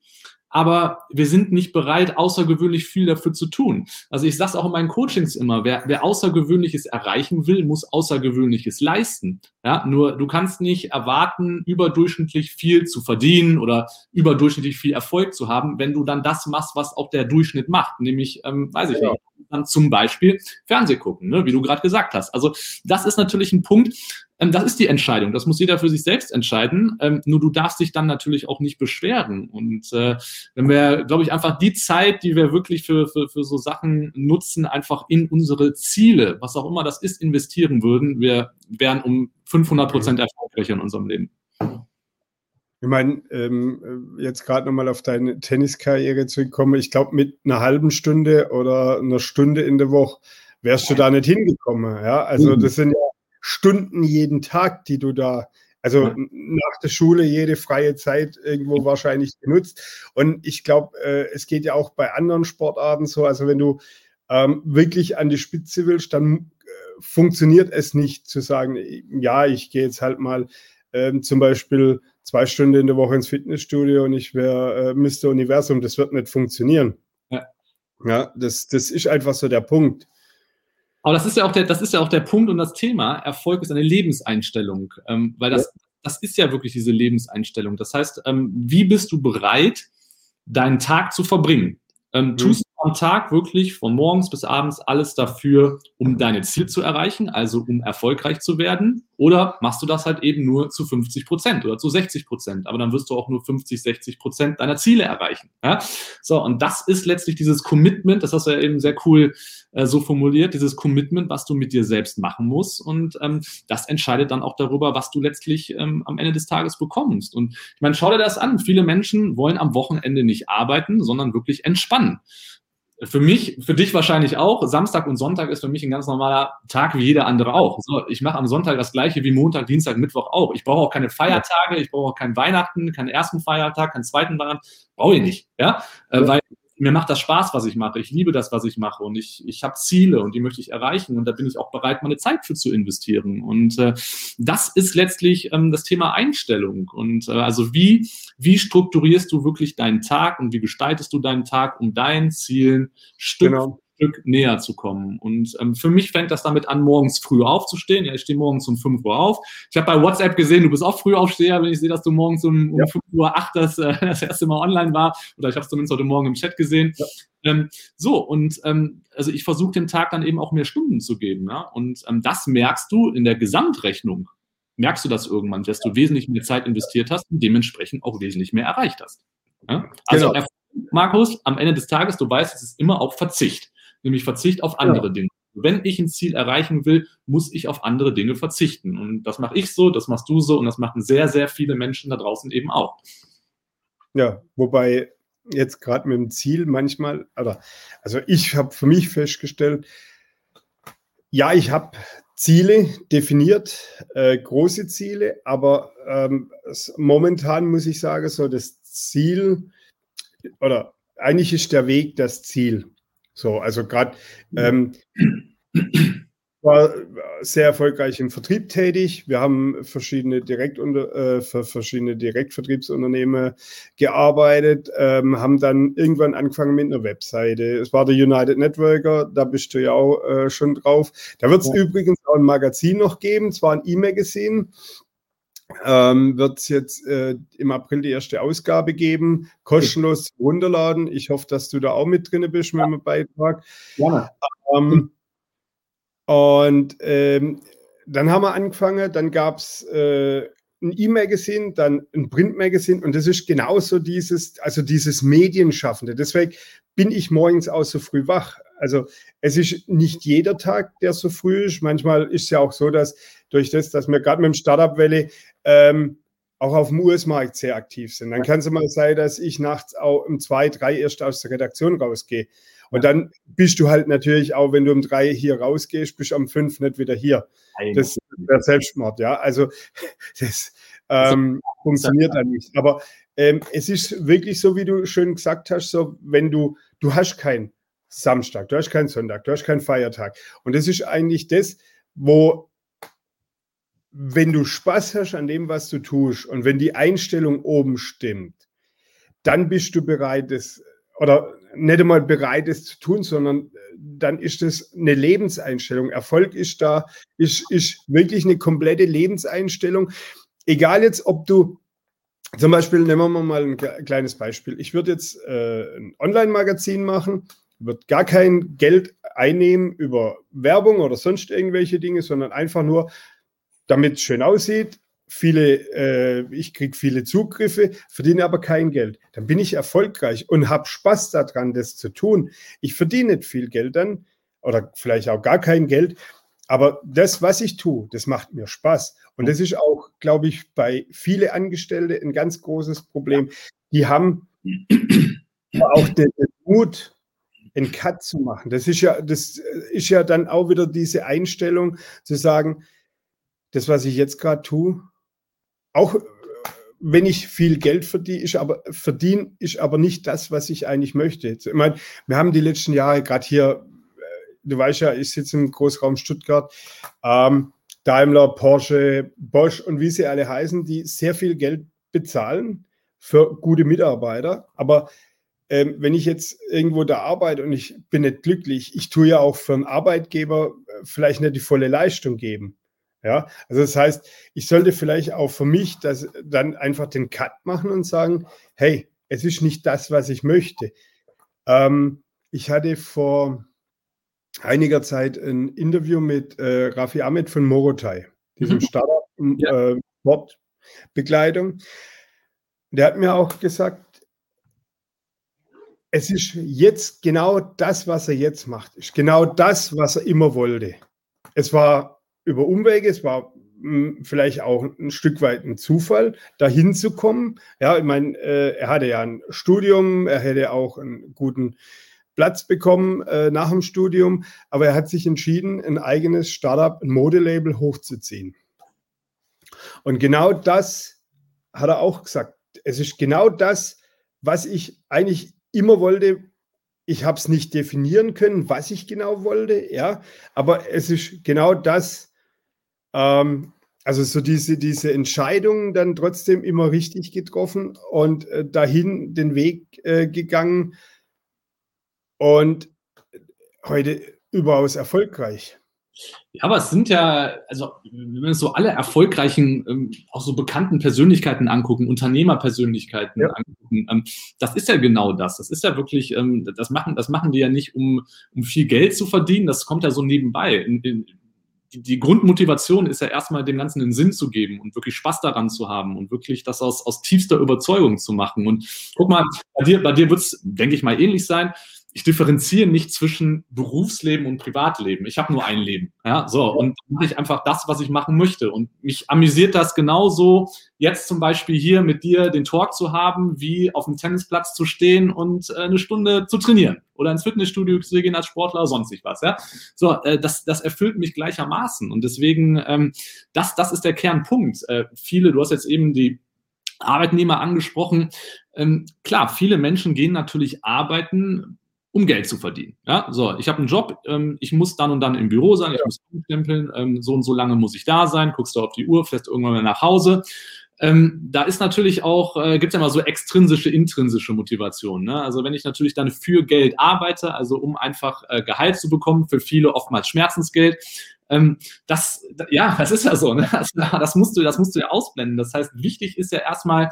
aber wir sind nicht bereit, außergewöhnlich viel dafür zu tun. Also ich sage es auch in meinen Coachings immer, wer, wer Außergewöhnliches erreichen will, muss Außergewöhnliches leisten. Ja, nur du kannst nicht erwarten, überdurchschnittlich viel zu verdienen oder überdurchschnittlich viel Erfolg zu haben, wenn du dann das machst, was auch der Durchschnitt macht, nämlich, ähm, weiß ich ja. nicht, dann zum Beispiel Fernseh gucken, ne, wie du gerade gesagt hast. Also das ist natürlich ein Punkt, ähm, das ist die Entscheidung. Das muss jeder für sich selbst entscheiden. Ähm, nur du darfst dich dann natürlich auch nicht beschweren. Und äh, wenn wir, glaube ich, einfach die Zeit, die wir wirklich für, für, für so Sachen nutzen, einfach in unsere Ziele, was auch immer das ist, investieren würden, wir wären um 500 Prozent erfolgreicher in unserem Leben. Ich meine, ähm, jetzt gerade nochmal auf deine Tenniskarriere zurückkommen. Ich glaube, mit einer halben Stunde oder einer Stunde in der Woche wärst du da nicht hingekommen. Ja, also mhm. das sind ja Stunden jeden Tag, die du da, also ja. nach der Schule jede freie Zeit irgendwo wahrscheinlich genutzt. Und ich glaube, äh, es geht ja auch bei anderen Sportarten so. Also wenn du ähm, wirklich an die Spitze willst, dann äh, funktioniert es nicht zu sagen, ja, ich gehe jetzt halt mal ähm, zum Beispiel zwei Stunden in der Woche ins Fitnessstudio und ich wäre äh, Mr. Universum. Das wird nicht funktionieren. Ja, ja das, das ist einfach so der Punkt. Aber das ist ja auch der, das ist ja auch der Punkt und das Thema. Erfolg ist eine Lebenseinstellung, ähm, weil das, das ist ja wirklich diese Lebenseinstellung. Das heißt, ähm, wie bist du bereit, deinen Tag zu verbringen? Ähm, mhm. Tust am Tag wirklich von morgens bis abends alles dafür, um deine Ziele zu erreichen, also um erfolgreich zu werden? Oder machst du das halt eben nur zu 50 Prozent oder zu 60 Prozent? Aber dann wirst du auch nur 50, 60 Prozent deiner Ziele erreichen. Ja? So, und das ist letztlich dieses Commitment, das hast du ja eben sehr cool äh, so formuliert, dieses Commitment, was du mit dir selbst machen musst. Und ähm, das entscheidet dann auch darüber, was du letztlich ähm, am Ende des Tages bekommst. Und ich meine, schau dir das an. Viele Menschen wollen am Wochenende nicht arbeiten, sondern wirklich entspannen. Für mich, für dich wahrscheinlich auch. Samstag und Sonntag ist für mich ein ganz normaler Tag wie jeder andere auch. So, ich mache am Sonntag das gleiche wie Montag, Dienstag, Mittwoch auch. Ich brauche auch keine Feiertage, ich brauche auch keinen Weihnachten, keinen ersten Feiertag, keinen zweiten Weihnachten. Brauche ich nicht. Ja? Äh, weil mir macht das Spaß, was ich mache. Ich liebe das, was ich mache und ich, ich habe Ziele und die möchte ich erreichen und da bin ich auch bereit, meine Zeit für zu investieren. Und äh, das ist letztlich ähm, das Thema Einstellung. Und äh, also wie, wie strukturierst du wirklich deinen Tag und wie gestaltest du deinen Tag, um deinen Zielen Stück genau. Stück näher zu kommen. Und ähm, für mich fängt das damit an, morgens früh aufzustehen. Ja, ich stehe morgens um 5 Uhr auf. Ich habe bei WhatsApp gesehen, du bist auch früh aufsteher, wenn ich sehe, dass du morgens um, um ja. 5 Uhr 8 das, äh, das erste Mal online war. Oder ich habe es zumindest heute Morgen im Chat gesehen. Ja. Ähm, so, und ähm, also ich versuche dem Tag dann eben auch mehr Stunden zu geben. Ja? Und ähm, das merkst du in der Gesamtrechnung. Merkst du das irgendwann, dass du wesentlich mehr Zeit investiert hast und dementsprechend auch wesentlich mehr erreicht hast. Ja? Also, genau. Markus, am Ende des Tages, du weißt, es ist immer auch Verzicht nämlich Verzicht auf andere ja. Dinge. Wenn ich ein Ziel erreichen will, muss ich auf andere Dinge verzichten. Und das mache ich so, das machst du so und das machen sehr, sehr viele Menschen da draußen eben auch. Ja, wobei jetzt gerade mit dem Ziel manchmal, oder, also ich habe für mich festgestellt, ja, ich habe Ziele definiert, äh, große Ziele, aber ähm, momentan muss ich sagen, so das Ziel oder eigentlich ist der Weg das Ziel. So, also gerade ähm, war sehr erfolgreich im Vertrieb tätig. Wir haben verschiedene, Direkt äh, für verschiedene Direktvertriebsunternehmen gearbeitet, ähm, haben dann irgendwann angefangen mit einer Webseite. Es war der United Networker, da bist du ja auch äh, schon drauf. Da wird es ja. übrigens auch ein Magazin noch geben, zwar ein E-Magazin. Ähm, wird es jetzt äh, im April die erste Ausgabe geben, kostenlos runterladen. Ich hoffe, dass du da auch mit drin bist mit dem Beitrag. Ja. Ähm, und ähm, dann haben wir angefangen, dann gab es äh, ein E-Magazin, dann ein Print-Magazin und das ist genauso dieses, also dieses Medienschaffende. Deswegen bin ich morgens auch so früh wach. Also es ist nicht jeder Tag, der so früh ist. Manchmal ist es ja auch so, dass durch das, dass wir gerade mit dem Startup-Welle ähm, auch auf dem US-Markt sehr aktiv sind. Dann kann es mal sein, dass ich nachts auch um zwei, drei erst aus der Redaktion rausgehe. Und dann bist du halt natürlich auch, wenn du um drei hier rausgehst, bist du um fünf nicht wieder hier. Das wäre Selbstmord, ja. Also das ähm, funktioniert dann nicht. Aber ähm, es ist wirklich so, wie du schön gesagt hast, so wenn du, du hast keinen Samstag, du hast keinen Sonntag, du hast keinen Feiertag. Und das ist eigentlich das, wo wenn du Spaß hast an dem, was du tust und wenn die Einstellung oben stimmt, dann bist du bereit, es oder nicht einmal bereit, es zu tun, sondern äh, dann ist das eine Lebenseinstellung. Erfolg ist da, ist, ist wirklich eine komplette Lebenseinstellung. Egal jetzt, ob du zum Beispiel, nehmen wir mal ein kleines Beispiel. Ich würde jetzt äh, ein Online-Magazin machen, würde gar kein Geld einnehmen über Werbung oder sonst irgendwelche Dinge, sondern einfach nur damit es schön aussieht, viele, äh, ich kriege viele Zugriffe, verdiene aber kein Geld. Dann bin ich erfolgreich und habe Spaß daran, das zu tun. Ich verdiene nicht viel Geld dann oder vielleicht auch gar kein Geld, aber das, was ich tue, das macht mir Spaß. Und das ist auch, glaube ich, bei vielen Angestellten ein ganz großes Problem. Die haben auch den Mut, einen Cut zu machen. Das ist ja, das ist ja dann auch wieder diese Einstellung zu sagen, das, was ich jetzt gerade tue, auch äh, wenn ich viel Geld verdiene, ist aber, verdiene, ist aber nicht das, was ich eigentlich möchte. Ich meine, wir haben die letzten Jahre gerade hier, äh, du weißt ja, ich sitze im Großraum Stuttgart, ähm, Daimler, Porsche, Bosch und wie sie alle heißen, die sehr viel Geld bezahlen für gute Mitarbeiter. Aber ähm, wenn ich jetzt irgendwo da arbeite und ich bin nicht glücklich, ich tue ja auch für einen Arbeitgeber äh, vielleicht nicht die volle Leistung geben. Ja, also das heißt, ich sollte vielleicht auch für mich das dann einfach den Cut machen und sagen, hey, es ist nicht das, was ich möchte. Ähm, ich hatte vor einiger Zeit ein Interview mit äh, Rafi Ahmed von Morotai, diesem mhm. Startup ja. äh, Sportbekleidung. Der hat mir auch gesagt, es ist jetzt genau das, was er jetzt macht, ist genau das, was er immer wollte. Es war über Umwege, es war hm, vielleicht auch ein Stück weit ein Zufall, dahin zu kommen. Ja, ich meine, äh, er hatte ja ein Studium, er hätte auch einen guten Platz bekommen äh, nach dem Studium, aber er hat sich entschieden, ein eigenes Startup, ein Modelabel hochzuziehen. Und genau das hat er auch gesagt. Es ist genau das, was ich eigentlich immer wollte, ich habe es nicht definieren können, was ich genau wollte, ja, aber es ist genau das, ähm, also so diese, diese Entscheidung dann trotzdem immer richtig getroffen und äh, dahin den Weg äh, gegangen und heute überaus erfolgreich. Ja, aber es sind ja, also wenn wir so alle erfolgreichen, ähm, auch so bekannten Persönlichkeiten angucken, Unternehmerpersönlichkeiten ja. angucken, ähm, das ist ja genau das. Das ist ja wirklich, ähm, das machen, das machen die ja nicht, um, um viel Geld zu verdienen, das kommt ja so nebenbei. In, in, die, die Grundmotivation ist ja erstmal dem Ganzen einen Sinn zu geben und wirklich Spaß daran zu haben und wirklich das aus, aus tiefster Überzeugung zu machen. Und guck mal, bei dir, bei dir wird es, denke ich mal, ähnlich sein ich differenziere nicht zwischen Berufsleben und Privatleben. Ich habe nur ein Leben. Ja, so. Und dann mache ich einfach das, was ich machen möchte. Und mich amüsiert das genauso, jetzt zum Beispiel hier mit dir den Talk zu haben, wie auf dem Tennisplatz zu stehen und äh, eine Stunde zu trainieren oder ins Fitnessstudio zu gehen als Sportler oder sonstig was. Ja? So, äh, das, das erfüllt mich gleichermaßen. Und deswegen, ähm, das, das ist der Kernpunkt. Äh, viele, du hast jetzt eben die Arbeitnehmer angesprochen. Ähm, klar, viele Menschen gehen natürlich arbeiten, um Geld zu verdienen. Ja, so, ich habe einen Job, ähm, ich muss dann und dann im Büro sein, ich muss stempeln, ähm, so und so lange muss ich da sein, guckst du auf die Uhr, fährst irgendwann mal nach Hause. Ähm, da ist natürlich auch, äh, gibt es ja mal so extrinsische, intrinsische Motivation. Ne? Also wenn ich natürlich dann für Geld arbeite, also um einfach äh, Gehalt zu bekommen, für viele oftmals Schmerzensgeld, ähm, das, ja, das ist ja so, ne? das, das, musst du, das musst du ja ausblenden. Das heißt, wichtig ist ja erstmal,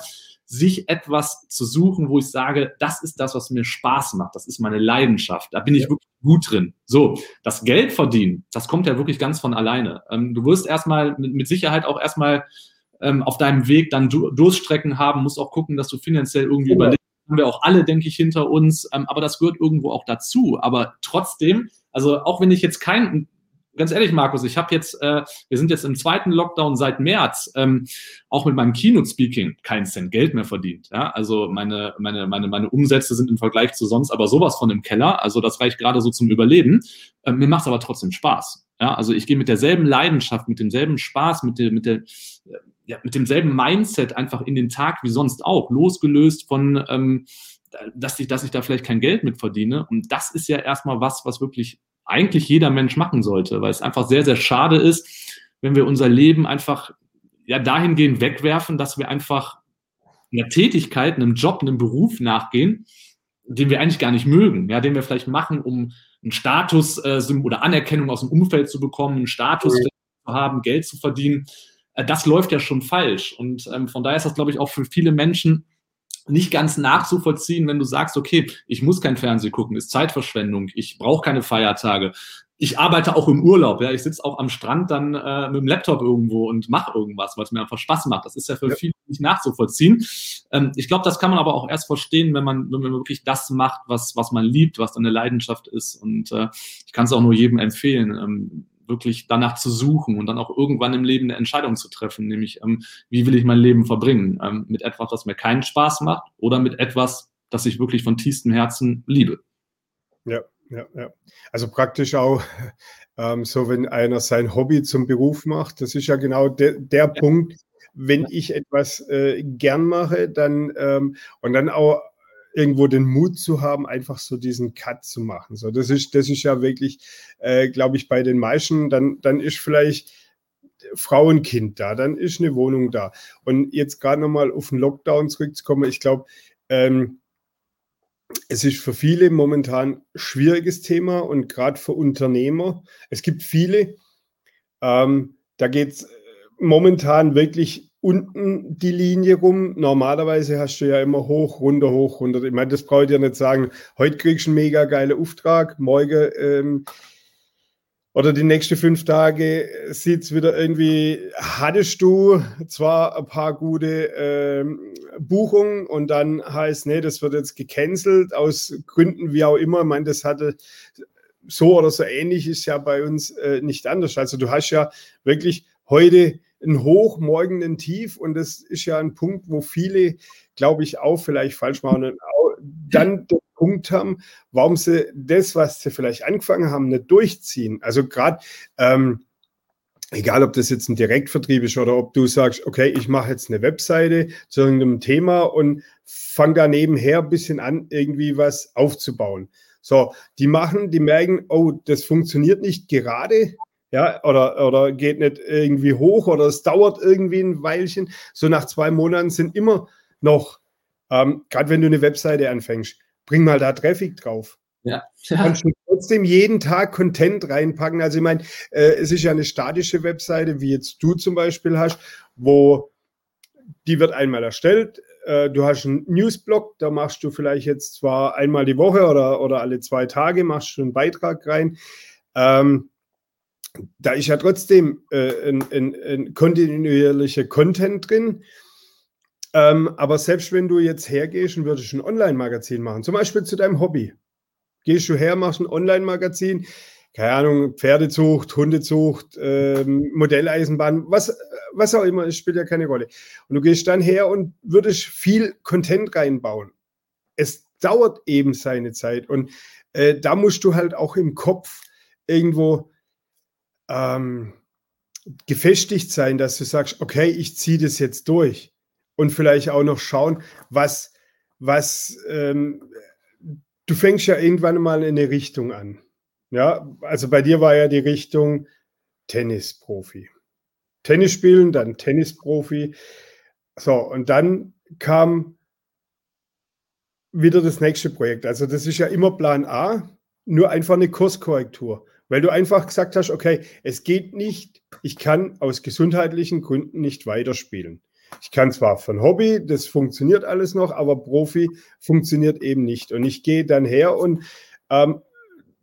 sich etwas zu suchen, wo ich sage, das ist das, was mir Spaß macht, das ist meine Leidenschaft, da bin ich ja. wirklich gut drin. So, das Geld verdienen, das kommt ja wirklich ganz von alleine. Ähm, du wirst erstmal mit, mit Sicherheit auch erstmal ähm, auf deinem Weg dann Durststrecken haben, musst auch gucken, dass du finanziell irgendwie ja. überlebst. Haben wir auch alle, denke ich, hinter uns. Ähm, aber das gehört irgendwo auch dazu. Aber trotzdem, also auch wenn ich jetzt kein ganz ehrlich, Markus, ich habe jetzt, äh, wir sind jetzt im zweiten Lockdown seit März, ähm, auch mit meinem Keynote-Speaking keinen Cent Geld mehr verdient. Ja? Also meine, meine, meine, meine Umsätze sind im Vergleich zu sonst aber sowas von im Keller. Also das reicht gerade so zum Überleben. Ähm, mir macht es aber trotzdem Spaß. Ja? Also ich gehe mit derselben Leidenschaft, mit demselben Spaß, mit der, mit der ja, mit demselben Mindset einfach in den Tag wie sonst auch, losgelöst von ähm, dass ich, dass ich da vielleicht kein Geld mit verdiene. Und das ist ja erstmal was, was wirklich eigentlich jeder Mensch machen sollte, weil es einfach sehr, sehr schade ist, wenn wir unser Leben einfach ja dahingehend wegwerfen, dass wir einfach einer Tätigkeit, einem Job, einem Beruf nachgehen, den wir eigentlich gar nicht mögen, ja, den wir vielleicht machen, um einen Status äh, oder Anerkennung aus dem Umfeld zu bekommen, einen Status mhm. zu haben, Geld zu verdienen. Äh, das läuft ja schon falsch. Und ähm, von daher ist das, glaube ich, auch für viele Menschen nicht ganz nachzuvollziehen, wenn du sagst, okay, ich muss kein Fernsehen gucken, ist Zeitverschwendung, ich brauche keine Feiertage. Ich arbeite auch im Urlaub, ja, ich sitze auch am Strand dann äh, mit dem Laptop irgendwo und mache irgendwas, weil es mir einfach Spaß macht. Das ist ja für ja. viele nicht nachzuvollziehen. Ähm, ich glaube, das kann man aber auch erst verstehen, wenn man, wenn man wirklich das macht, was, was man liebt, was dann eine Leidenschaft ist. Und äh, ich kann es auch nur jedem empfehlen. Ähm, wirklich danach zu suchen und dann auch irgendwann im Leben eine Entscheidung zu treffen, nämlich ähm, wie will ich mein Leben verbringen? Ähm, mit etwas, das mir keinen Spaß macht oder mit etwas, das ich wirklich von tiefstem Herzen liebe. Ja, ja, ja. Also praktisch auch ähm, so, wenn einer sein Hobby zum Beruf macht, das ist ja genau de, der ja. Punkt, wenn ich etwas äh, gern mache, dann ähm, und dann auch irgendwo den Mut zu haben, einfach so diesen Cut zu machen. So, das ist, das ist ja wirklich, äh, glaube ich, bei den meisten, dann, dann ist vielleicht Frauenkind da, dann ist eine Wohnung da. Und jetzt gerade nochmal auf den Lockdown zurückzukommen, ich glaube, ähm, es ist für viele momentan schwieriges Thema und gerade für Unternehmer. Es gibt viele, ähm, da geht es momentan wirklich unten die Linie rum. Normalerweise hast du ja immer hoch, runter, hoch, runter. Ich meine, das brauche ich dir nicht sagen. Heute kriegst du einen mega geilen Auftrag, morgen ähm, oder die nächsten fünf Tage sieht es wieder irgendwie, hattest du zwar ein paar gute ähm, Buchungen und dann heißt, nee, das wird jetzt gecancelt aus Gründen wie auch immer. Ich meine, das hatte so oder so ähnlich ist ja bei uns äh, nicht anders. Also du hast ja wirklich heute ein Hoch, morgen ein Tief. Und das ist ja ein Punkt, wo viele, glaube ich, auch vielleicht falsch machen und dann den Punkt haben, warum sie das, was sie vielleicht angefangen haben, nicht durchziehen. Also gerade, ähm, egal ob das jetzt ein Direktvertrieb ist oder ob du sagst, okay, ich mache jetzt eine Webseite zu irgendeinem Thema und fange da nebenher ein bisschen an, irgendwie was aufzubauen. So, die machen, die merken, oh, das funktioniert nicht gerade, ja, oder, oder geht nicht irgendwie hoch oder es dauert irgendwie ein Weilchen. So nach zwei Monaten sind immer noch, ähm, gerade wenn du eine Webseite anfängst, bring mal da Traffic drauf. Ja. Kannst du trotzdem jeden Tag Content reinpacken. Also ich meine, äh, es ist ja eine statische Webseite, wie jetzt du zum Beispiel hast, wo die wird einmal erstellt. Äh, du hast einen Newsblog, da machst du vielleicht jetzt zwar einmal die Woche oder, oder alle zwei Tage, machst du einen Beitrag rein. Ähm, da ist ja trotzdem äh, ein, ein, ein kontinuierlicher Content drin. Ähm, aber selbst wenn du jetzt hergehst und würdest ein Online-Magazin machen, zum Beispiel zu deinem Hobby, gehst du her, machst ein Online-Magazin, keine Ahnung, Pferdezucht, Hundezucht, ähm, Modelleisenbahn, was, was auch immer, es spielt ja keine Rolle. Und du gehst dann her und würdest viel Content reinbauen. Es dauert eben seine Zeit und äh, da musst du halt auch im Kopf irgendwo ähm, gefestigt sein, dass du sagst, okay, ich ziehe das jetzt durch und vielleicht auch noch schauen, was, was ähm, du fängst ja irgendwann mal in eine Richtung an. Ja, also bei dir war ja die Richtung Tennisprofi. Tennis spielen, dann Tennisprofi. So, und dann kam wieder das nächste Projekt. Also das ist ja immer Plan A, nur einfach eine Kurskorrektur. Weil du einfach gesagt hast, okay, es geht nicht, ich kann aus gesundheitlichen Gründen nicht weiterspielen. Ich kann zwar von Hobby, das funktioniert alles noch, aber Profi funktioniert eben nicht. Und ich gehe dann her und ähm,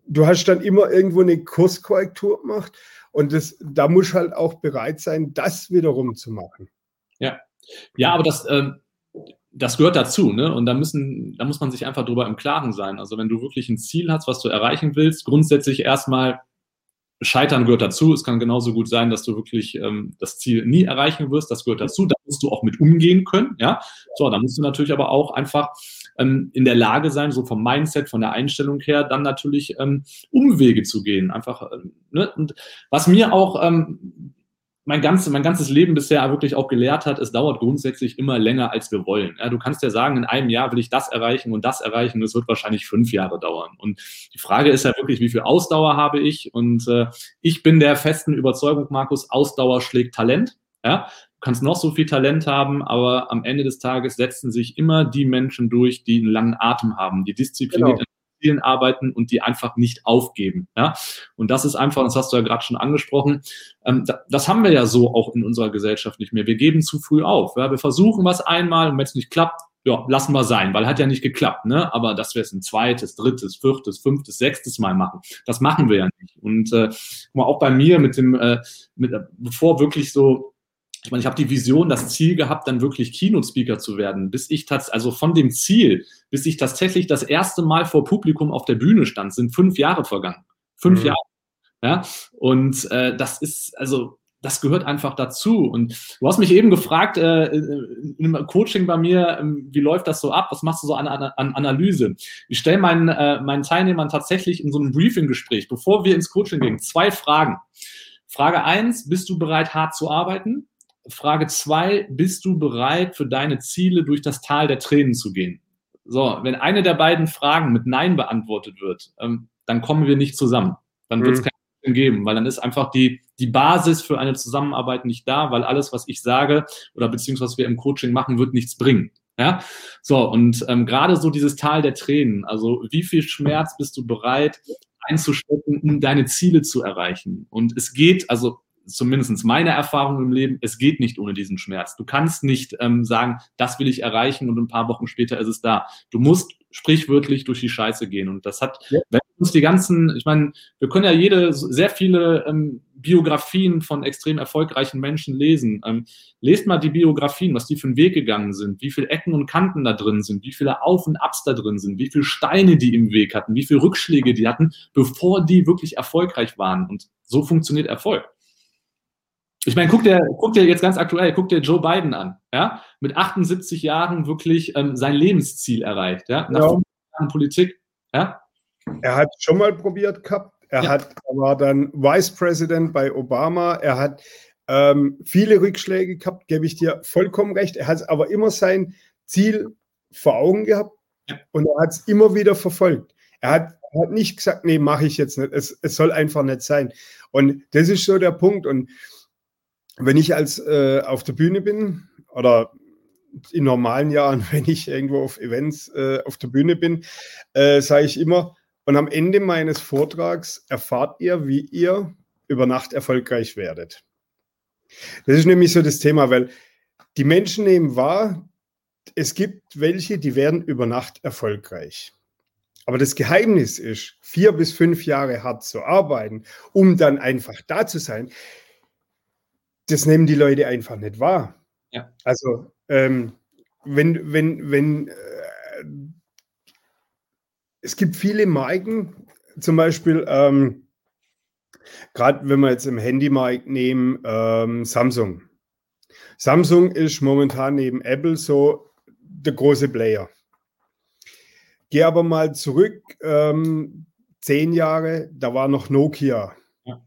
du hast dann immer irgendwo eine Kurskorrektur gemacht und das, da muss halt auch bereit sein, das wiederum zu machen. Ja, ja, aber das, ähm, das gehört dazu, ne? Und da müssen, da muss man sich einfach drüber im Klaren sein. Also wenn du wirklich ein Ziel hast, was du erreichen willst, grundsätzlich erstmal Scheitern gehört dazu. Es kann genauso gut sein, dass du wirklich ähm, das Ziel nie erreichen wirst. Das gehört dazu. Da musst du auch mit umgehen können. Ja, so, da musst du natürlich aber auch einfach ähm, in der Lage sein, so vom Mindset, von der Einstellung her, dann natürlich ähm, Umwege zu gehen. Einfach. Ähm, ne? Und was mir auch ähm, mein, ganzes, mein ganzes Leben bisher wirklich auch gelehrt hat, es dauert grundsätzlich immer länger, als wir wollen. Ja, du kannst ja sagen, in einem Jahr will ich das erreichen und das erreichen. Das wird wahrscheinlich fünf Jahre dauern. Und die Frage ist ja wirklich, wie viel Ausdauer habe ich? Und äh, ich bin der festen Überzeugung, Markus, Ausdauer schlägt Talent. Ja, du kannst noch so viel Talent haben, aber am Ende des Tages setzen sich immer die Menschen durch, die einen langen Atem haben, die diszipliniert genau. Zielen arbeiten und die einfach nicht aufgeben. Ja? Und das ist einfach, das hast du ja gerade schon angesprochen, ähm, das haben wir ja so auch in unserer Gesellschaft nicht mehr. Wir geben zu früh auf. Ja? Wir versuchen was einmal und wenn es nicht klappt, ja, lassen wir sein, weil hat ja nicht geklappt, ne? Aber dass wir es ein zweites, drittes, viertes, fünftes, sechstes Mal machen, das machen wir ja nicht. Und äh, auch bei mir mit dem, äh, mit, bevor wirklich so ich meine, ich habe die Vision, das Ziel gehabt, dann wirklich Keynote-Speaker zu werden, bis ich tatsächlich, also von dem Ziel, bis ich tatsächlich das erste Mal vor Publikum auf der Bühne stand, sind fünf Jahre vergangen. Fünf mhm. Jahre. Ja, und äh, das ist, also, das gehört einfach dazu. Und du hast mich eben gefragt, äh, im Coaching bei mir, äh, wie läuft das so ab? Was machst du so an, an, an Analyse? Ich stelle meinen, äh, meinen Teilnehmern tatsächlich in so einem Briefing-Gespräch, bevor wir ins Coaching gehen, zwei Fragen. Frage eins, bist du bereit, hart zu arbeiten? Frage zwei, bist du bereit, für deine Ziele durch das Tal der Tränen zu gehen? So, wenn eine der beiden Fragen mit Nein beantwortet wird, ähm, dann kommen wir nicht zusammen. Dann wird es mhm. kein Problem geben, weil dann ist einfach die, die Basis für eine Zusammenarbeit nicht da, weil alles, was ich sage oder beziehungsweise was wir im Coaching machen, wird nichts bringen. Ja, so und ähm, gerade so dieses Tal der Tränen, also wie viel Schmerz bist du bereit einzustecken, um deine Ziele zu erreichen? Und es geht, also zumindest meine Erfahrung im Leben, es geht nicht ohne diesen Schmerz. Du kannst nicht ähm, sagen, das will ich erreichen und ein paar Wochen später ist es da. Du musst sprichwörtlich durch die Scheiße gehen. Und das hat, ja. wenn uns die ganzen, ich meine, wir können ja jede, sehr viele ähm, Biografien von extrem erfolgreichen Menschen lesen. Ähm, lest mal die Biografien, was die für einen Weg gegangen sind, wie viele Ecken und Kanten da drin sind, wie viele Auf- und Abs da drin sind, wie viele Steine die im Weg hatten, wie viele Rückschläge die hatten, bevor die wirklich erfolgreich waren. Und so funktioniert Erfolg. Ich meine, guck dir, guck dir jetzt ganz aktuell, guck dir Joe Biden an, ja, mit 78 Jahren wirklich ähm, sein Lebensziel erreicht, ja, nach ja. Jahren Politik, ja. Er hat schon mal probiert gehabt, er ja. hat, er war dann Vice President bei Obama, er hat ähm, viele Rückschläge gehabt, gebe ich dir vollkommen recht, er hat aber immer sein Ziel vor Augen gehabt ja. und er hat es immer wieder verfolgt. Er hat hat nicht gesagt, nee, mache ich jetzt nicht. Es, es soll einfach nicht sein. Und das ist so der Punkt. Und wenn ich als äh, auf der Bühne bin oder in normalen Jahren, wenn ich irgendwo auf Events äh, auf der Bühne bin, äh, sage ich immer, und am Ende meines Vortrags erfahrt ihr, wie ihr über Nacht erfolgreich werdet. Das ist nämlich so das Thema, weil die Menschen nehmen wahr, es gibt welche, die werden über Nacht erfolgreich. Aber das Geheimnis ist, vier bis fünf Jahre hart zu arbeiten, um dann einfach da zu sein. Das nehmen die Leute einfach nicht wahr. Ja. Also, ähm, wenn, wenn, wenn, äh, es gibt viele Marken, zum Beispiel, ähm, gerade wenn wir jetzt im Handymarkt nehmen, ähm, Samsung. Samsung ist momentan neben Apple so der große Player. Geh aber mal zurück, ähm, zehn Jahre, da war noch Nokia. Ja.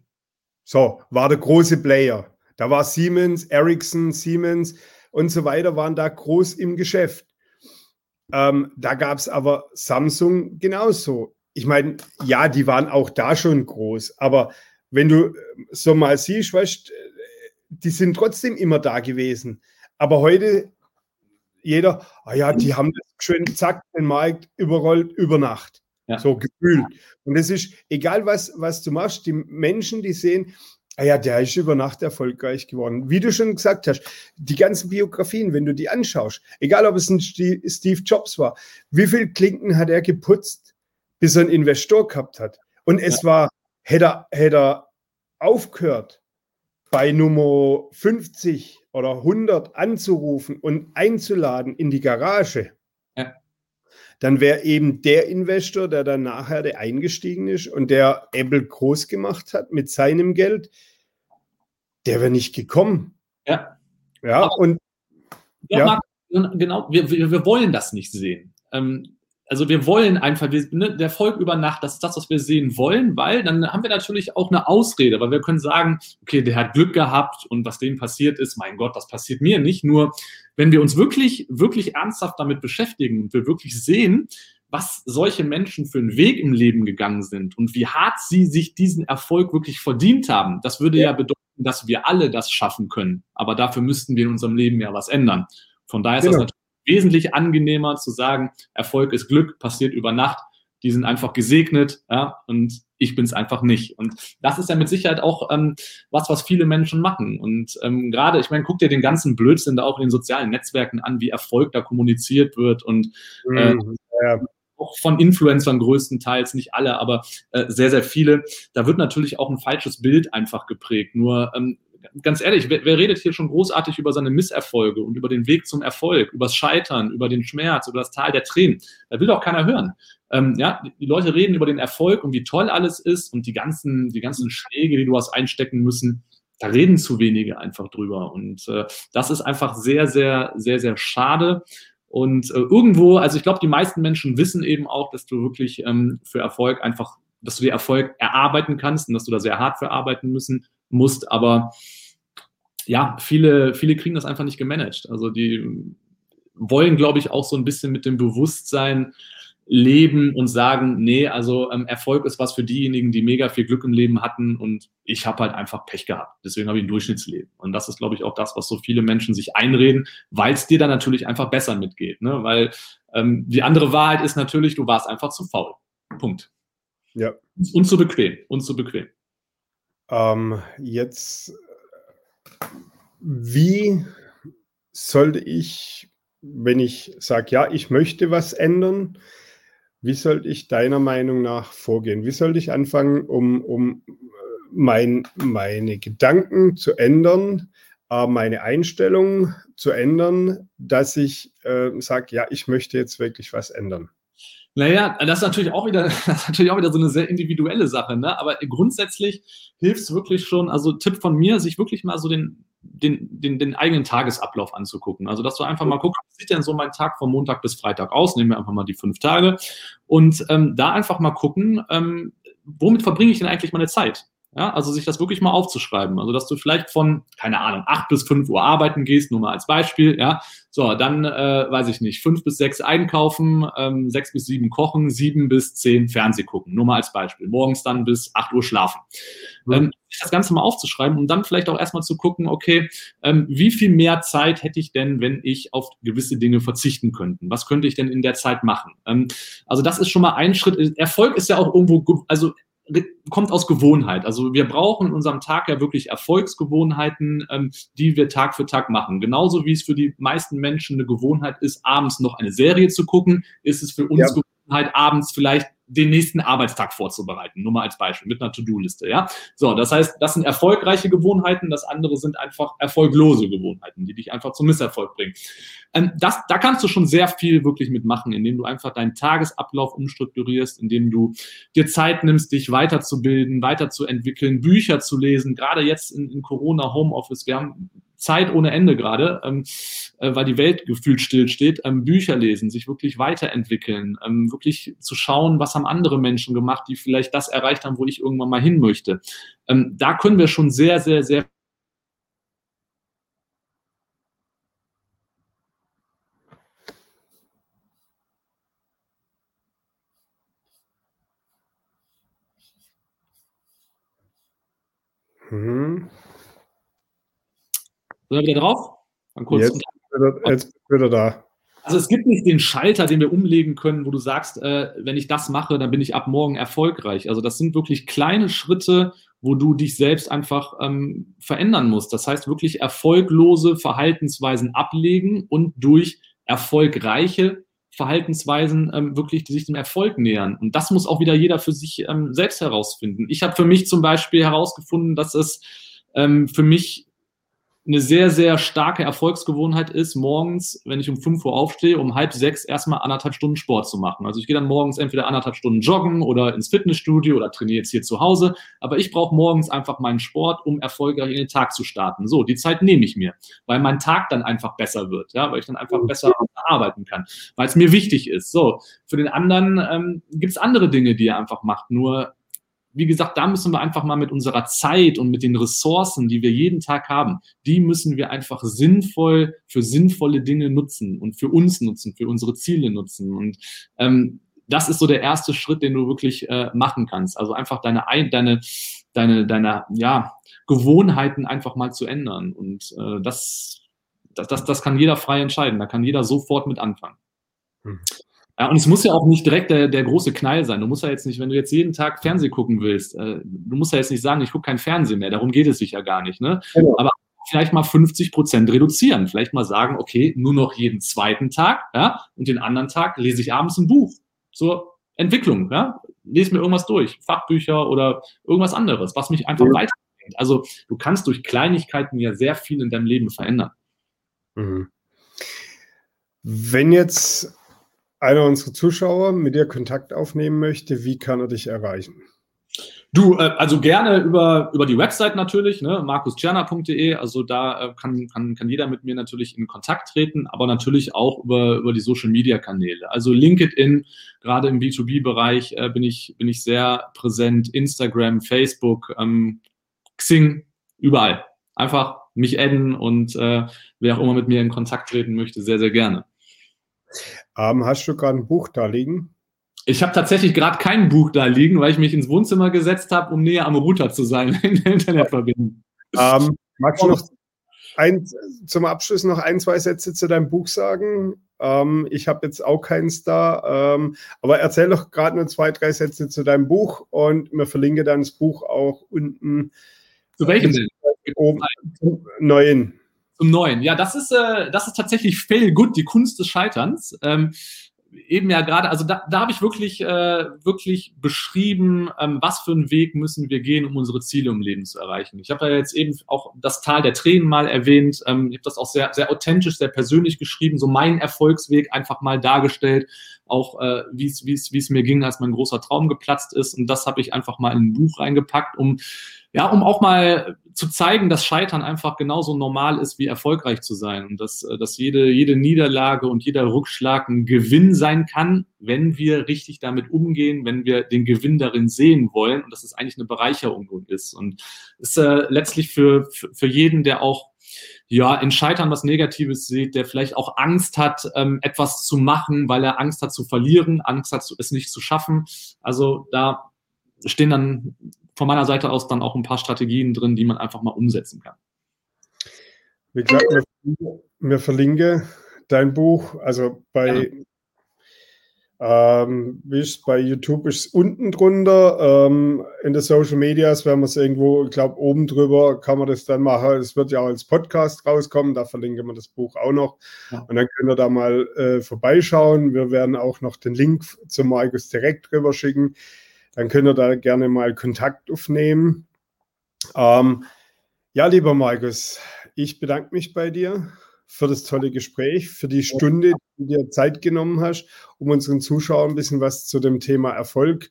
So, war der große Player. Da war Siemens, Ericsson, Siemens und so weiter, waren da groß im Geschäft. Ähm, da gab es aber Samsung genauso. Ich meine, ja, die waren auch da schon groß, aber wenn du so mal siehst, weißt, die sind trotzdem immer da gewesen. Aber heute jeder, ah ja, die haben das schön, zack, den Markt überrollt über Nacht. Ja. So gefühlt. Und es ist egal, was, was du machst, die Menschen, die sehen, ah ja, der ist über Nacht erfolgreich geworden. Wie du schon gesagt hast, die ganzen Biografien, wenn du die anschaust, egal ob es ein Steve Jobs war, wie viel Klinken hat er geputzt, bis er einen Investor gehabt hat? Und es ja. war, hätte er, hätte er aufgehört, bei Nummer 50 oder 100 anzurufen und einzuladen in die Garage, ja. dann wäre eben der Investor, der dann nachher der eingestiegen ist und der Apple groß gemacht hat mit seinem Geld, der wäre nicht gekommen. Ja. Ja, Aber, und ja, Marc, genau, wir, wir, wir wollen das nicht sehen. Ähm, also wir wollen einfach, wir, ne, der Volk über Nacht, das ist das, was wir sehen wollen, weil dann haben wir natürlich auch eine Ausrede, weil wir können sagen, okay, der hat Glück gehabt und was dem passiert ist, mein Gott, das passiert mir nicht. Nur wenn wir uns wirklich, wirklich ernsthaft damit beschäftigen und wir wirklich sehen, was solche Menschen für einen Weg im Leben gegangen sind und wie hart sie sich diesen Erfolg wirklich verdient haben, das würde ja, ja bedeuten, dass wir alle das schaffen können. Aber dafür müssten wir in unserem Leben ja was ändern. Von daher ist genau. das natürlich wesentlich angenehmer zu sagen, Erfolg ist Glück, passiert über Nacht. Die sind einfach gesegnet, ja, und ich bin es einfach nicht. Und das ist ja mit Sicherheit auch ähm, was, was viele Menschen machen. Und ähm, gerade, ich meine, guck dir den ganzen Blödsinn da auch in den sozialen Netzwerken an, wie Erfolg da kommuniziert wird und äh, mhm, ja. Auch von Influencern größtenteils, nicht alle, aber äh, sehr, sehr viele. Da wird natürlich auch ein falsches Bild einfach geprägt. Nur ähm, ganz ehrlich, wer, wer, redet hier schon großartig über seine Misserfolge und über den Weg zum Erfolg, über das Scheitern, über den Schmerz, über das Tal der Tränen? Da will doch keiner hören. Ähm, ja, die Leute reden über den Erfolg und wie toll alles ist und die ganzen, die ganzen Schläge, die du hast einstecken müssen. Da reden zu wenige einfach drüber. Und äh, das ist einfach sehr, sehr, sehr, sehr schade. Und äh, irgendwo, also ich glaube, die meisten Menschen wissen eben auch, dass du wirklich ähm, für Erfolg einfach, dass du dir Erfolg erarbeiten kannst und dass du da sehr hart für arbeiten müssen musst. Aber ja, viele, viele kriegen das einfach nicht gemanagt. Also die wollen, glaube ich, auch so ein bisschen mit dem Bewusstsein leben und sagen, nee, also ähm, Erfolg ist was für diejenigen, die mega viel Glück im Leben hatten und ich habe halt einfach Pech gehabt. Deswegen habe ich ein Durchschnittsleben. Und das ist, glaube ich, auch das, was so viele Menschen sich einreden, weil es dir dann natürlich einfach besser mitgeht. Ne? Weil ähm, die andere Wahrheit ist natürlich, du warst einfach zu faul. Punkt. Ja. Und zu bequem. Und zu bequem. Ähm, jetzt wie sollte ich, wenn ich sage, ja, ich möchte was ändern, wie sollte ich deiner Meinung nach vorgehen? Wie sollte ich anfangen, um, um mein, meine Gedanken zu ändern, äh, meine Einstellung zu ändern, dass ich äh, sage, ja, ich möchte jetzt wirklich was ändern? Naja, das ist natürlich auch wieder, das ist natürlich auch wieder so eine sehr individuelle Sache, ne? Aber grundsätzlich hilft es wirklich schon, also Tipp von mir, sich wirklich mal so den, den, den, den eigenen Tagesablauf anzugucken. Also, dass du einfach mal guckst, wie sieht denn so mein Tag von Montag bis Freitag aus? Nehmen wir einfach mal die fünf Tage. Und ähm, da einfach mal gucken, ähm, womit verbringe ich denn eigentlich meine Zeit? Ja, also sich das wirklich mal aufzuschreiben. Also, dass du vielleicht von, keine Ahnung, acht bis fünf Uhr arbeiten gehst, nur mal als Beispiel, ja. So, dann, äh, weiß ich nicht, fünf bis sechs einkaufen, ähm, sechs bis sieben kochen, sieben bis zehn Fernseh gucken, nur mal als Beispiel. Morgens dann bis acht Uhr schlafen. Mhm. Ähm, das Ganze mal aufzuschreiben und dann vielleicht auch erstmal zu gucken, okay, ähm, wie viel mehr Zeit hätte ich denn, wenn ich auf gewisse Dinge verzichten könnte? Was könnte ich denn in der Zeit machen? Ähm, also das ist schon mal ein Schritt. Erfolg ist ja auch irgendwo, also kommt aus Gewohnheit. Also wir brauchen in unserem Tag ja wirklich Erfolgsgewohnheiten, ähm, die wir Tag für Tag machen. Genauso wie es für die meisten Menschen eine Gewohnheit ist, abends noch eine Serie zu gucken, ist es für uns ja. Gewohnheit, abends vielleicht den nächsten Arbeitstag vorzubereiten. Nur mal als Beispiel mit einer To-Do-Liste. Ja, so das heißt, das sind erfolgreiche Gewohnheiten. Das andere sind einfach erfolglose Gewohnheiten, die dich einfach zum Misserfolg bringen. Ähm, das, da kannst du schon sehr viel wirklich mitmachen, indem du einfach deinen Tagesablauf umstrukturierst, indem du dir Zeit nimmst, dich weiterzubilden, weiterzuentwickeln, Bücher zu lesen. Gerade jetzt in, in Corona Homeoffice, wir haben Zeit ohne Ende gerade, ähm, äh, weil die Welt gefühlt stillsteht, ähm, Bücher lesen, sich wirklich weiterentwickeln, ähm, wirklich zu schauen, was haben andere Menschen gemacht, die vielleicht das erreicht haben, wo ich irgendwann mal hin möchte. Ähm, da können wir schon sehr, sehr, sehr Mhm. Wir wieder drauf? Jetzt, jetzt wieder da. Also es gibt nicht den Schalter, den wir umlegen können, wo du sagst, äh, wenn ich das mache, dann bin ich ab morgen erfolgreich. Also das sind wirklich kleine Schritte, wo du dich selbst einfach ähm, verändern musst. Das heißt wirklich erfolglose Verhaltensweisen ablegen und durch erfolgreiche Verhaltensweisen ähm, wirklich sich dem Erfolg nähern. Und das muss auch wieder jeder für sich ähm, selbst herausfinden. Ich habe für mich zum Beispiel herausgefunden, dass es ähm, für mich eine sehr, sehr starke Erfolgsgewohnheit ist, morgens, wenn ich um 5 Uhr aufstehe, um halb sechs erstmal anderthalb Stunden Sport zu machen. Also ich gehe dann morgens entweder anderthalb Stunden joggen oder ins Fitnessstudio oder trainiere jetzt hier zu Hause. Aber ich brauche morgens einfach meinen Sport, um erfolgreich in den Tag zu starten. So, die Zeit nehme ich mir, weil mein Tag dann einfach besser wird, ja, weil ich dann einfach besser arbeiten kann, weil es mir wichtig ist. So, für den anderen ähm, gibt es andere Dinge, die er einfach macht. Nur wie gesagt, da müssen wir einfach mal mit unserer Zeit und mit den Ressourcen, die wir jeden Tag haben, die müssen wir einfach sinnvoll für sinnvolle Dinge nutzen und für uns nutzen, für unsere Ziele nutzen. Und ähm, das ist so der erste Schritt, den du wirklich äh, machen kannst. Also einfach deine, deine, deine, deine, ja, Gewohnheiten einfach mal zu ändern. Und äh, das, das, das, das kann jeder frei entscheiden. Da kann jeder sofort mit anfangen. Hm. Ja, und es muss ja auch nicht direkt der, der große Knall sein. Du musst ja jetzt nicht, wenn du jetzt jeden Tag Fernsehen gucken willst, äh, du musst ja jetzt nicht sagen, ich gucke kein Fernsehen mehr. Darum geht es sich ja gar nicht. Ne? Genau. Aber vielleicht mal 50 Prozent reduzieren. Vielleicht mal sagen, okay, nur noch jeden zweiten Tag, ja, und den anderen Tag lese ich abends ein Buch zur Entwicklung, ja. Lese mir irgendwas durch, Fachbücher oder irgendwas anderes, was mich einfach ja. weiterbringt. Also du kannst durch Kleinigkeiten ja sehr viel in deinem Leben verändern. Mhm. Wenn jetzt einer unserer Zuschauer mit dir Kontakt aufnehmen möchte, wie kann er dich erreichen? Du, äh, also gerne über, über die Website natürlich, ne, markustscherner.de, also da äh, kann, kann, kann jeder mit mir natürlich in Kontakt treten, aber natürlich auch über, über die Social Media Kanäle. Also LinkedIn, gerade im B2B-Bereich äh, bin, ich, bin ich sehr präsent, Instagram, Facebook, ähm, Xing, überall. Einfach mich adden und äh, wer auch immer mit mir in Kontakt treten möchte, sehr, sehr gerne. Ähm, hast du gerade ein Buch da liegen? Ich habe tatsächlich gerade kein Buch da liegen, weil ich mich ins Wohnzimmer gesetzt habe, um näher am Router zu sein in der Internetverbindung. Ähm, magst du noch ein, zum Abschluss noch ein, zwei Sätze zu deinem Buch sagen? Ähm, ich habe jetzt auch keins da, ähm, aber erzähl doch gerade nur zwei, drei Sätze zu deinem Buch und mir verlinke dann das Buch auch unten. Zu welchem denn? Oben, zum neuen. Zum Neuen. Ja, das ist, äh, das ist tatsächlich fail good, die Kunst des Scheiterns. Ähm, eben ja gerade, also da, da habe ich wirklich, äh, wirklich beschrieben, ähm, was für einen Weg müssen wir gehen, um unsere Ziele im Leben zu erreichen. Ich habe ja jetzt eben auch das Tal der Tränen mal erwähnt. Ähm, ich habe das auch sehr, sehr authentisch, sehr persönlich geschrieben, so meinen Erfolgsweg einfach mal dargestellt, auch äh, wie es wie es wie es mir ging, als mein großer Traum geplatzt ist. Und das habe ich einfach mal in ein Buch reingepackt, um ja, um auch mal zu zeigen, dass Scheitern einfach genauso normal ist, wie erfolgreich zu sein und dass, äh, dass jede, jede Niederlage und jeder Rückschlag ein Gewinn sein kann, wenn wir richtig damit umgehen, wenn wir den Gewinn darin sehen wollen und dass es eigentlich eine Bereicherung ist. Und ist äh, letztlich für, für, für jeden, der auch ja, in Scheitern was Negatives sieht, der vielleicht auch Angst hat, ähm, etwas zu machen, weil er Angst hat zu verlieren, Angst hat, es nicht zu schaffen. Also da stehen dann von meiner Seite aus dann auch ein paar Strategien drin, die man einfach mal umsetzen kann. Wie gesagt, mir verlinke dein Buch, also bei ja. Ähm, wie ist bei YouTube ist es unten drunter. Ähm, in den Social Medias, wenn man es irgendwo, ich glaube, oben drüber kann man das dann machen. Es wird ja auch als Podcast rauskommen, da verlinken wir das Buch auch noch. Ja. Und dann könnt ihr da mal äh, vorbeischauen. Wir werden auch noch den Link zum Markus direkt drüber schicken. Dann könnt ihr da gerne mal Kontakt aufnehmen. Ähm, ja, lieber Markus, ich bedanke mich bei dir für das tolle Gespräch, für die Stunde, die du dir Zeit genommen hast, um unseren Zuschauern ein bisschen was zu dem Thema Erfolg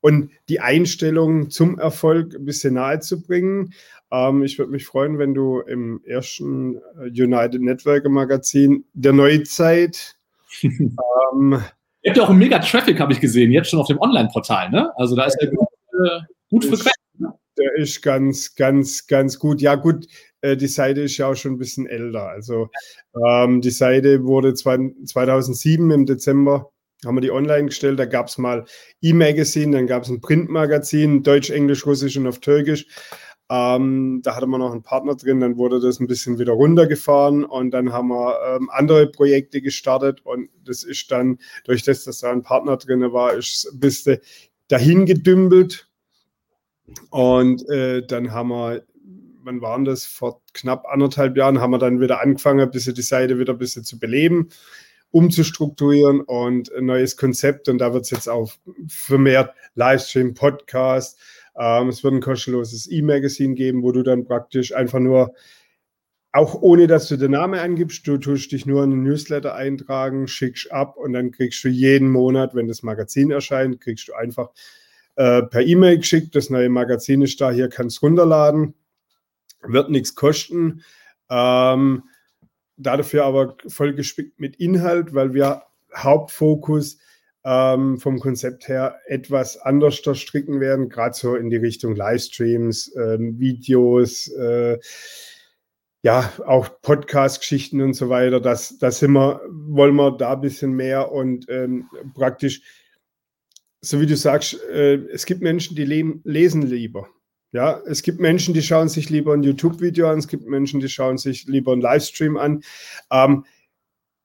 und die Einstellung zum Erfolg ein bisschen nahe zu bringen. Ähm, ich würde mich freuen, wenn du im ersten äh, United Networker Magazin der Neuzeit ähm, Ihr habt ja auch einen mega Traffic, habe ich gesehen, jetzt schon auf dem Online-Portal, ne? Also da ist ja gut, äh, gut frequent. Ne? Der ist ganz, ganz, ganz gut. Ja, gut, äh, die Seite ist ja auch schon ein bisschen älter. Also ähm, die Seite wurde 2007 im Dezember haben wir die online gestellt. Da gab es mal E-Magazine, dann gab es ein Printmagazin, Deutsch, Englisch, Russisch und auf Türkisch. Ähm, da hatte man noch einen Partner drin, dann wurde das ein bisschen wieder runtergefahren und dann haben wir ähm, andere Projekte gestartet und das ist dann, durch das, dass da ein Partner drin war, ist ein bisschen dahin gedümpelt. Und äh, dann haben wir wann waren das? Vor knapp anderthalb Jahren haben wir dann wieder angefangen, ein bisschen die Seite wieder ein bisschen zu beleben, umzustrukturieren und ein neues Konzept. Und da wird es jetzt auch vermehrt Livestream, Podcast. Ähm, es wird ein kostenloses E-Magazin geben, wo du dann praktisch einfach nur auch ohne dass du den Namen angibst, du tust dich nur in den Newsletter eintragen, schickst ab und dann kriegst du jeden Monat, wenn das Magazin erscheint, kriegst du einfach äh, per E-Mail geschickt, das neue Magazin ist da, hier kannst du runterladen wird nichts kosten. Ähm, dafür aber voll gespickt mit Inhalt, weil wir Hauptfokus ähm, vom Konzept her etwas anders stricken werden, gerade so in die Richtung Livestreams, ähm, Videos, äh, ja, auch Podcast-Geschichten und so weiter. Das, das sind wir, wollen wir da ein bisschen mehr und ähm, praktisch, so wie du sagst, äh, es gibt Menschen, die lesen lieber. Ja, es gibt Menschen, die schauen sich lieber ein YouTube-Video an, es gibt Menschen, die schauen sich lieber einen Livestream an. Ähm,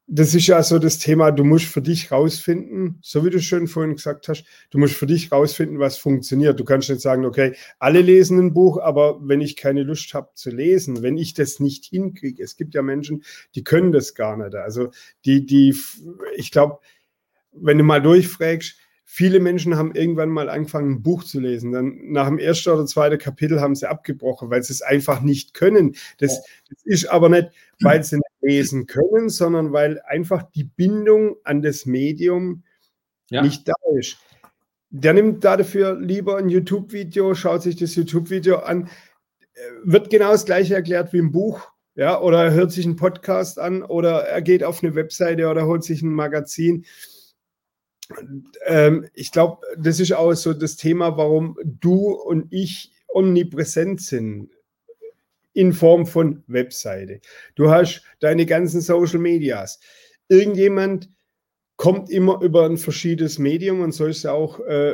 das ist ja so das Thema, du musst für dich rausfinden, so wie du schon vorhin gesagt hast, du musst für dich rausfinden, was funktioniert. Du kannst nicht sagen, okay, alle lesen ein Buch, aber wenn ich keine Lust habe zu lesen, wenn ich das nicht hinkriege, es gibt ja Menschen, die können das gar nicht. Also die, die, ich glaube, wenn du mal durchfragst, Viele Menschen haben irgendwann mal angefangen, ein Buch zu lesen. Dann nach dem ersten oder zweiten Kapitel haben sie abgebrochen, weil sie es einfach nicht können. Das, das ist aber nicht, weil sie lesen können, sondern weil einfach die Bindung an das Medium ja. nicht da ist. Der nimmt dafür lieber ein YouTube-Video, schaut sich das YouTube-Video an, äh, wird genau das gleiche erklärt wie im Buch. Ja, oder er hört sich einen Podcast an oder er geht auf eine Webseite oder holt sich ein Magazin ähm, ich glaube, das ist auch so das Thema, warum du und ich omnipräsent sind in Form von Webseite. Du hast deine ganzen Social Medias. Irgendjemand kommt immer über ein verschiedenes Medium und so ist es auch, äh,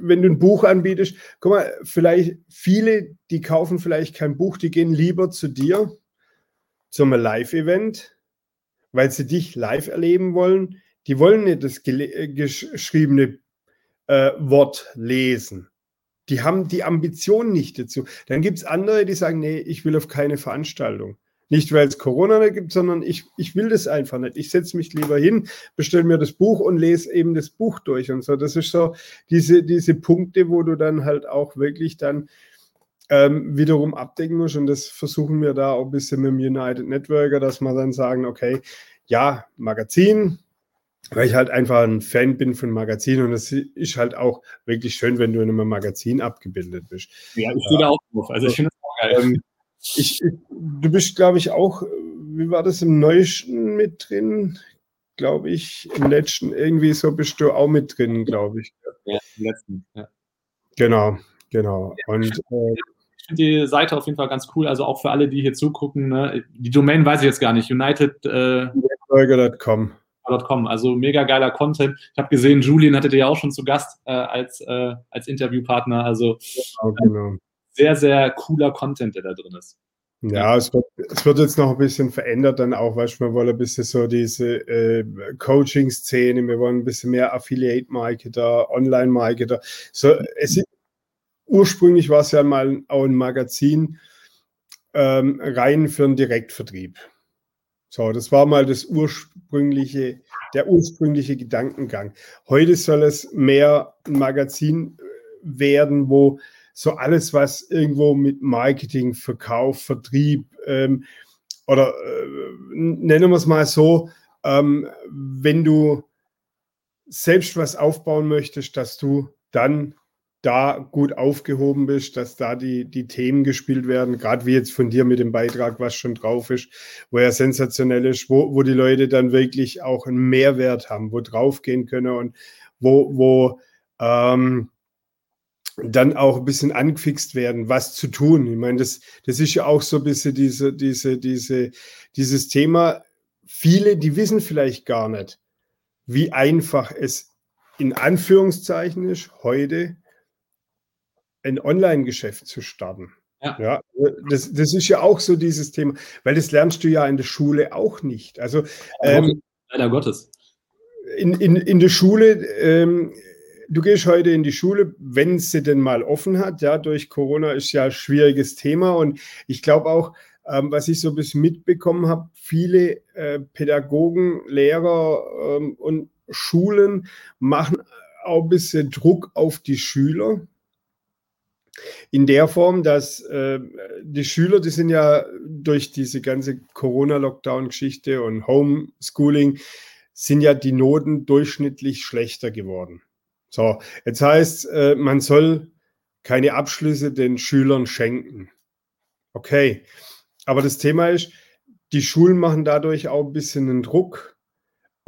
wenn du ein Buch anbietest. Guck mal, vielleicht viele, die kaufen vielleicht kein Buch, die gehen lieber zu dir zum Live-Event, weil sie dich live erleben wollen die wollen nicht das äh, geschriebene äh, Wort lesen. Die haben die Ambition nicht dazu. Dann gibt es andere, die sagen, nee, ich will auf keine Veranstaltung. Nicht, weil es Corona nicht gibt, sondern ich, ich will das einfach nicht. Ich setze mich lieber hin, bestelle mir das Buch und lese eben das Buch durch und so. Das ist so diese, diese Punkte, wo du dann halt auch wirklich dann ähm, wiederum abdecken musst. Und das versuchen wir da auch ein bisschen mit dem United Networker, dass wir dann sagen, okay, ja, Magazin, weil ich halt einfach ein Fan bin von Magazinen und es ist halt auch wirklich schön, wenn du in einem Magazin abgebildet bist. Ja, ich stehe da auch drauf. Also ich finde es auch ähm, ich, du bist, glaube ich, auch, wie war das im Neuesten mit drin? Glaube ich, im letzten irgendwie so bist du auch mit drin, glaube ich. Ja, im letzten, ja. Genau, genau. Und äh, ich finde die Seite auf jeden Fall ganz cool. Also auch für alle, die hier zugucken. Ne? Die Domain weiß ich jetzt gar nicht. United. Äh, Com. Also mega geiler Content. Ich habe gesehen, Julian hattet ihr ja auch schon zu Gast äh, als, äh, als Interviewpartner. Also genau, genau. sehr, sehr cooler Content, der da drin ist. Ja, es wird, es wird jetzt noch ein bisschen verändert dann auch, weil wir wollen ein bisschen so diese äh, Coaching-Szene, wir wollen ein bisschen mehr Affiliate-Marketer, Online-Marketer. So, es ist, ursprünglich war es ja mal auch ein Magazin ähm, rein für einen Direktvertrieb. So, das war mal das ursprüngliche, der ursprüngliche Gedankengang. Heute soll es mehr ein Magazin werden, wo so alles, was irgendwo mit Marketing, Verkauf, Vertrieb ähm, oder äh, nennen wir es mal so, ähm, wenn du selbst was aufbauen möchtest, dass du dann da gut aufgehoben bist, dass da die, die Themen gespielt werden, gerade wie jetzt von dir mit dem Beitrag, was schon drauf ist, wo er sensationell ist, wo, wo die Leute dann wirklich auch einen Mehrwert haben, wo draufgehen können und wo, wo ähm, dann auch ein bisschen angefixt werden, was zu tun. Ich meine, das, das ist ja auch so ein bisschen diese, diese, diese, dieses Thema. Viele, die wissen vielleicht gar nicht, wie einfach es in Anführungszeichen ist, heute ein Online-Geschäft zu starten. Ja. ja, das, das ist ja auch so dieses Thema, weil das lernst du ja in der Schule auch nicht. Also ähm, leider Gottes. In, in, in der Schule, ähm, du gehst heute in die Schule, wenn sie denn mal offen hat. Ja, durch Corona ist ja ein schwieriges Thema und ich glaube auch, ähm, was ich so ein bisschen mitbekommen habe, viele äh, Pädagogen, Lehrer ähm, und Schulen machen auch ein bisschen Druck auf die Schüler in der Form, dass äh, die Schüler, die sind ja durch diese ganze Corona-Lockdown-Geschichte und Homeschooling, sind ja die Noten durchschnittlich schlechter geworden. So, jetzt heißt, äh, man soll keine Abschlüsse den Schülern schenken. Okay, aber das Thema ist, die Schulen machen dadurch auch ein bisschen einen Druck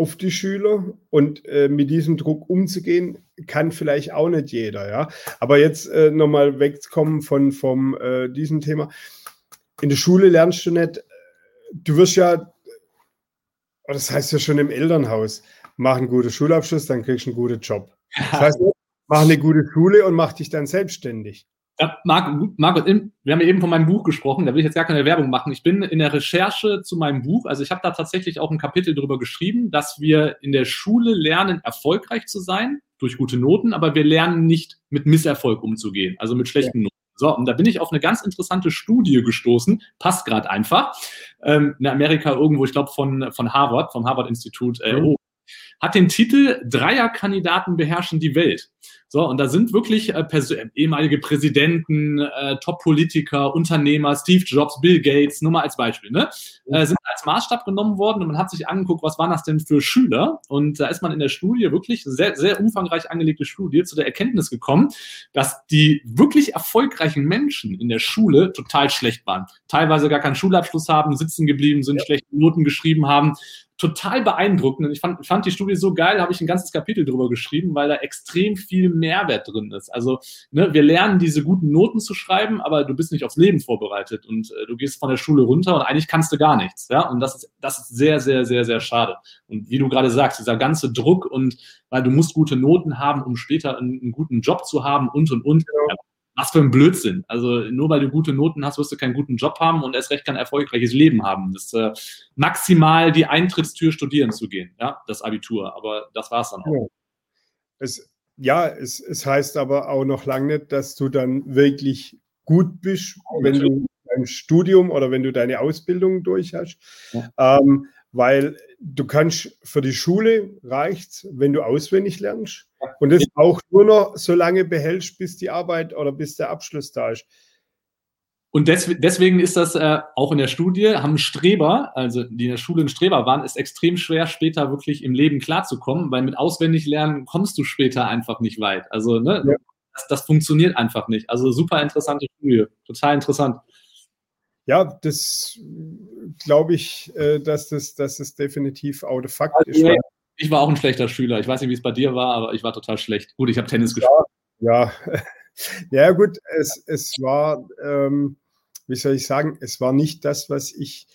auf die Schüler und äh, mit diesem Druck umzugehen, kann vielleicht auch nicht jeder, ja. Aber jetzt äh, nochmal wegkommen von vom, äh, diesem Thema. In der Schule lernst du nicht, du wirst ja, das heißt ja schon im Elternhaus, mach einen guten Schulabschluss, dann kriegst du einen guten Job. Das heißt, mach eine gute Schule und mach dich dann selbstständig. Ja, Marc, Marc, wir haben ja eben von meinem Buch gesprochen, da will ich jetzt gar keine Werbung machen. Ich bin in der Recherche zu meinem Buch, also ich habe da tatsächlich auch ein Kapitel darüber geschrieben, dass wir in der Schule lernen, erfolgreich zu sein durch gute Noten, aber wir lernen nicht mit Misserfolg umzugehen, also mit schlechten ja. Noten. So, und da bin ich auf eine ganz interessante Studie gestoßen, passt gerade einfach, ähm, in Amerika irgendwo, ich glaube von, von Harvard, vom Harvard-Institut, äh, mhm. hat den Titel Dreierkandidaten beherrschen die Welt. So, und da sind wirklich äh, ehemalige Präsidenten, äh, Top-Politiker, Unternehmer, Steve Jobs, Bill Gates, nur mal als Beispiel, ne? Äh, sind als Maßstab genommen worden und man hat sich angeguckt, was waren das denn für Schüler? Und da ist man in der Studie wirklich sehr, sehr umfangreich angelegte Studie zu der Erkenntnis gekommen, dass die wirklich erfolgreichen Menschen in der Schule total schlecht waren. Teilweise gar keinen Schulabschluss haben, sitzen geblieben sind, ja. schlechte Noten geschrieben haben total beeindruckend. Und ich fand, fand die Studie so geil, habe ich ein ganzes Kapitel drüber geschrieben, weil da extrem viel Mehrwert drin ist. Also ne, wir lernen diese guten Noten zu schreiben, aber du bist nicht aufs Leben vorbereitet und äh, du gehst von der Schule runter und eigentlich kannst du gar nichts. Ja? Und das ist, das ist sehr, sehr, sehr, sehr schade. Und wie du gerade sagst, dieser ganze Druck und weil du musst gute Noten haben, um später einen, einen guten Job zu haben und und und. Ja was für ein Blödsinn. Also nur weil du gute Noten hast, wirst du keinen guten Job haben und erst recht kein erfolgreiches Leben haben. Das ist äh, maximal die Eintrittstür studieren zu gehen, ja, das Abitur. Aber das war es dann auch. Ja, es, ja es, es heißt aber auch noch lange nicht, dass du dann wirklich gut bist, wenn du dein Studium oder wenn du deine Ausbildung durch hast. Ja. Ähm, weil du kannst für die Schule reicht, wenn du auswendig lernst und das auch nur noch so lange behältst, bis die Arbeit oder bis der Abschluss da ist. Und des, deswegen ist das äh, auch in der Studie, haben Streber, also die in der Schule ein Streber waren, ist extrem schwer, später wirklich im Leben klarzukommen, weil mit auswendig lernen kommst du später einfach nicht weit. Also ne, ja. das, das funktioniert einfach nicht. Also super interessante Studie, total interessant. ja, das glaube ich, äh, dass das, dass das definitiv auch der Fakt also, ist. Ich war auch ein schlechter Schüler. Ich weiß nicht, wie es bei dir war, aber ich war total schlecht. Gut, ich habe Tennis gespielt. Ja, ja. ja gut, es, es war, ähm, wie soll ich sagen, es war nicht das, was ich,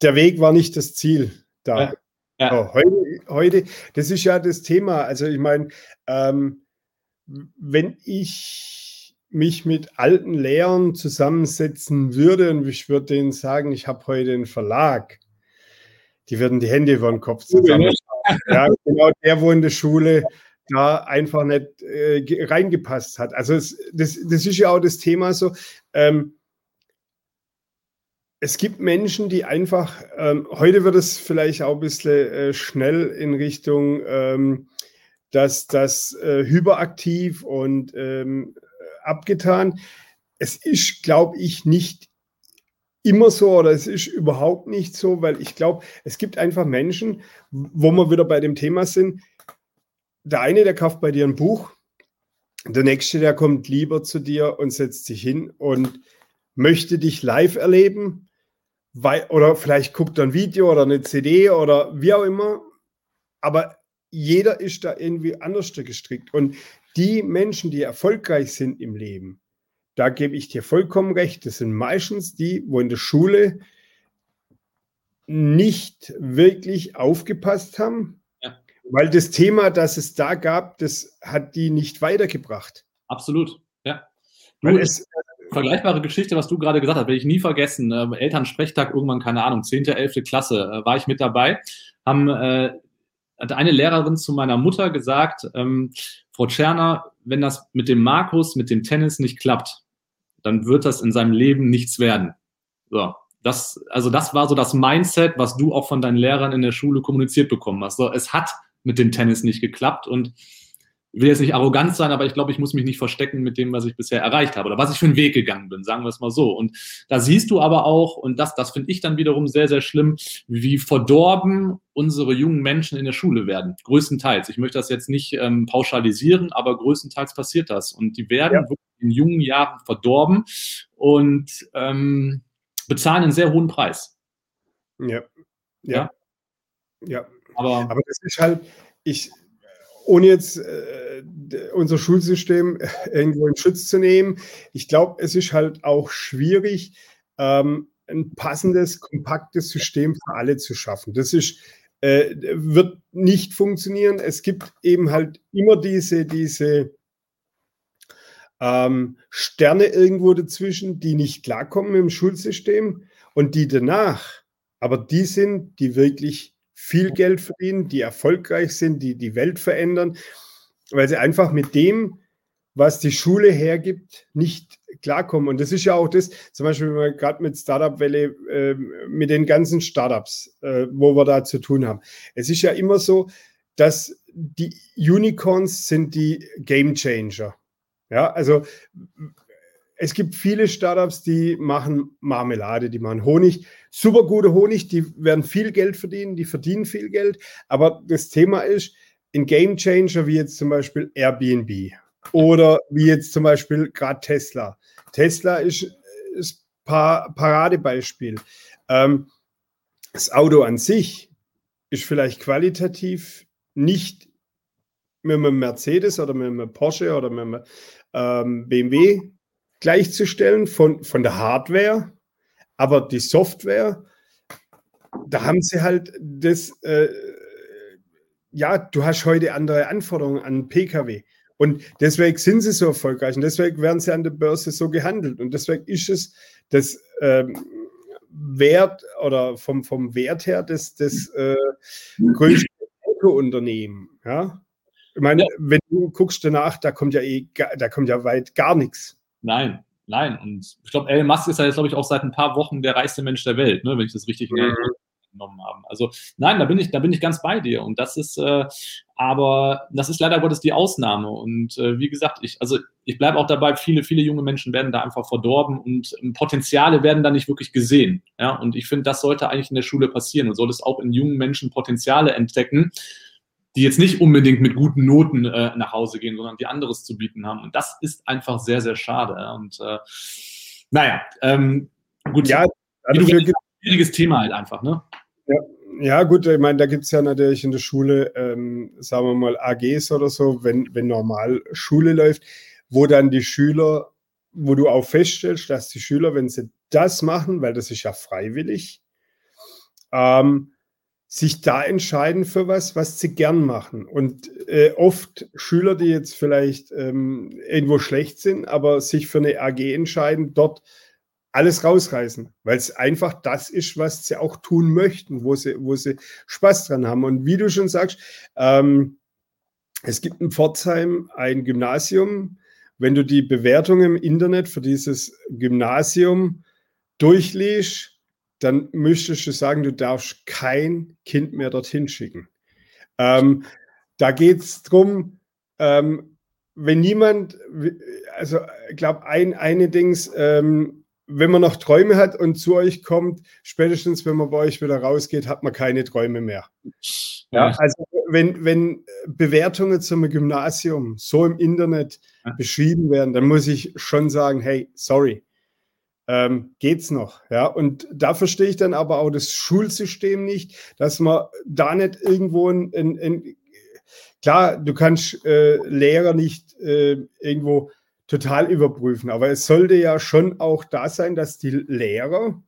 der Weg war nicht das Ziel da. Ja. Ja. So, heute, heute, das ist ja das Thema. Also ich meine, ähm, wenn ich mich mit alten Lehrern zusammensetzen würde und ich würde denen sagen, ich habe heute einen Verlag, die würden die Hände über den Kopf zusammen. ja, genau der, wo in der Schule da einfach nicht äh, reingepasst hat. Also es, das, das ist ja auch das Thema so. Ähm, es gibt Menschen, die einfach, ähm, heute wird es vielleicht auch ein bisschen äh, schnell in Richtung, ähm, dass das äh, hyperaktiv und ähm, abgetan. Es ist, glaube ich, nicht immer so oder es ist überhaupt nicht so, weil ich glaube, es gibt einfach Menschen, wo wir wieder bei dem Thema sind. Der eine, der kauft bei dir ein Buch, der nächste, der kommt lieber zu dir und setzt sich hin und möchte dich live erleben weil, oder vielleicht guckt er ein Video oder eine CD oder wie auch immer. Aber jeder ist da irgendwie anders gestrickt. Und die Menschen, die erfolgreich sind im Leben, da gebe ich dir vollkommen recht, das sind meistens die, wo in der Schule nicht wirklich aufgepasst haben, ja. weil das Thema, das es da gab, das hat die nicht weitergebracht. Absolut, ja. Weil es, vergleichbare Geschichte, was du gerade gesagt hast, werde ich nie vergessen. Äh, Elternsprechtag irgendwann, keine Ahnung, 10., 11. Klasse, äh, war ich mit dabei. Haben, äh, hat eine Lehrerin zu meiner Mutter gesagt, ähm, Frau Tscherner, wenn das mit dem Markus, mit dem Tennis nicht klappt, dann wird das in seinem Leben nichts werden. So, das, also das war so das Mindset, was du auch von deinen Lehrern in der Schule kommuniziert bekommen hast. So, es hat mit dem Tennis nicht geklappt und ich will jetzt nicht arrogant sein, aber ich glaube, ich muss mich nicht verstecken mit dem, was ich bisher erreicht habe oder was ich für einen Weg gegangen bin, sagen wir es mal so. Und da siehst du aber auch, und das, das finde ich dann wiederum sehr, sehr schlimm, wie verdorben unsere jungen Menschen in der Schule werden. Größtenteils. Ich möchte das jetzt nicht ähm, pauschalisieren, aber größtenteils passiert das. Und die werden ja. in jungen Jahren verdorben und ähm, bezahlen einen sehr hohen Preis. Ja. Ja. Ja. ja. Aber, aber das ist halt, ich, ohne jetzt äh, unser Schulsystem irgendwo in Schutz zu nehmen, ich glaube, es ist halt auch schwierig, ähm, ein passendes, kompaktes System für alle zu schaffen. Das ist, äh, wird nicht funktionieren. Es gibt eben halt immer diese, diese ähm, Sterne irgendwo dazwischen, die nicht klarkommen im Schulsystem und die danach, aber die sind, die wirklich viel Geld verdienen, die erfolgreich sind, die die Welt verändern, weil sie einfach mit dem, was die Schule hergibt, nicht klarkommen. Und das ist ja auch das, zum Beispiel gerade mit Startup-Welle, äh, mit den ganzen Startups, äh, wo wir da zu tun haben. Es ist ja immer so, dass die Unicorns sind die Game Changer. Ja, also es gibt viele Startups, die machen Marmelade, die machen Honig. Super gute Honig, die werden viel Geld verdienen, die verdienen viel Geld. Aber das Thema ist, in Game Changer wie jetzt zum Beispiel Airbnb oder wie jetzt zum Beispiel gerade Tesla. Tesla ist, ist ein Paradebeispiel. Ähm, das Auto an sich ist vielleicht qualitativ nicht mit einem Mercedes oder mit einem Porsche oder mit einem ähm, BMW gleichzustellen von, von der Hardware, aber die Software, da haben sie halt das, äh, ja, du hast heute andere Anforderungen an Pkw. Und deswegen sind sie so erfolgreich und deswegen werden sie an der Börse so gehandelt. Und deswegen ist es das ähm, Wert oder vom, vom Wert her das, das äh, größte Unternehmen. Ja? Ich meine, ja. wenn du guckst danach, da kommt ja eh, da kommt ja weit gar nichts. Nein, nein. Und ich glaube, Elon Musk ist ja jetzt, glaube ich, auch seit ein paar Wochen der reichste Mensch der Welt, ne, wenn ich das richtig mhm. genommen habe. Also nein, da bin ich, da bin ich ganz bei dir. Und das ist, äh, aber das ist leider Gottes die Ausnahme. Und äh, wie gesagt, ich, also ich bleibe auch dabei, viele, viele junge Menschen werden da einfach verdorben und ähm, Potenziale werden da nicht wirklich gesehen. Ja, und ich finde, das sollte eigentlich in der Schule passieren und soll es auch in jungen Menschen Potenziale entdecken die jetzt nicht unbedingt mit guten Noten äh, nach Hause gehen, sondern die anderes zu bieten haben. Und das ist einfach sehr, sehr schade. Und äh, naja, ähm, gut. Ja, Also für ein schwieriges Thema halt einfach, ne? Ja, ja, gut, ich meine, da gibt es ja natürlich in der Schule, ähm, sagen wir mal, AGs oder so, wenn, wenn normal Schule läuft, wo dann die Schüler, wo du auch feststellst, dass die Schüler, wenn sie das machen, weil das ist ja freiwillig, ähm, sich da entscheiden für was, was sie gern machen. Und äh, oft Schüler, die jetzt vielleicht ähm, irgendwo schlecht sind, aber sich für eine AG entscheiden, dort alles rausreißen, weil es einfach das ist, was sie auch tun möchten, wo sie, wo sie Spaß dran haben. Und wie du schon sagst, ähm, es gibt in Pforzheim ein Gymnasium. Wenn du die Bewertung im Internet für dieses Gymnasium durchliest, dann müsstest du sagen, du darfst kein Kind mehr dorthin schicken. Ähm, da geht es darum, ähm, wenn niemand, also ich glaube, ein, eine Dings, ähm, wenn man noch Träume hat und zu euch kommt, spätestens wenn man bei euch wieder rausgeht, hat man keine Träume mehr. Ja, also wenn, wenn Bewertungen zum Gymnasium so im Internet beschrieben werden, dann muss ich schon sagen, hey, sorry, ähm, geht's noch. Ja, und da verstehe ich dann aber auch das Schulsystem nicht, dass man da nicht irgendwo ein, ein, ein klar, du kannst äh, Lehrer nicht äh, irgendwo total überprüfen, aber es sollte ja schon auch da sein, dass die Lehrer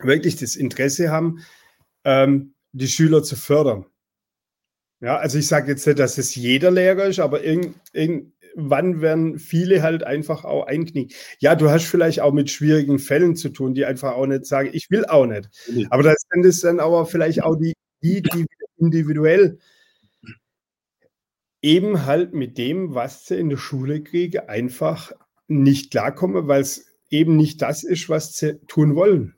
wirklich das Interesse haben, ähm, die Schüler zu fördern. Ja, also ich sage jetzt nicht, dass es jeder Lehrer ist, aber irgend, wann werden viele halt einfach auch einknicken. Ja, du hast vielleicht auch mit schwierigen Fällen zu tun, die einfach auch nicht sagen, ich will auch nicht. Aber das sind es dann aber vielleicht auch die, die, die individuell eben halt mit dem, was sie in der Schule kriegen, einfach nicht klarkommen, weil es eben nicht das ist, was sie tun wollen.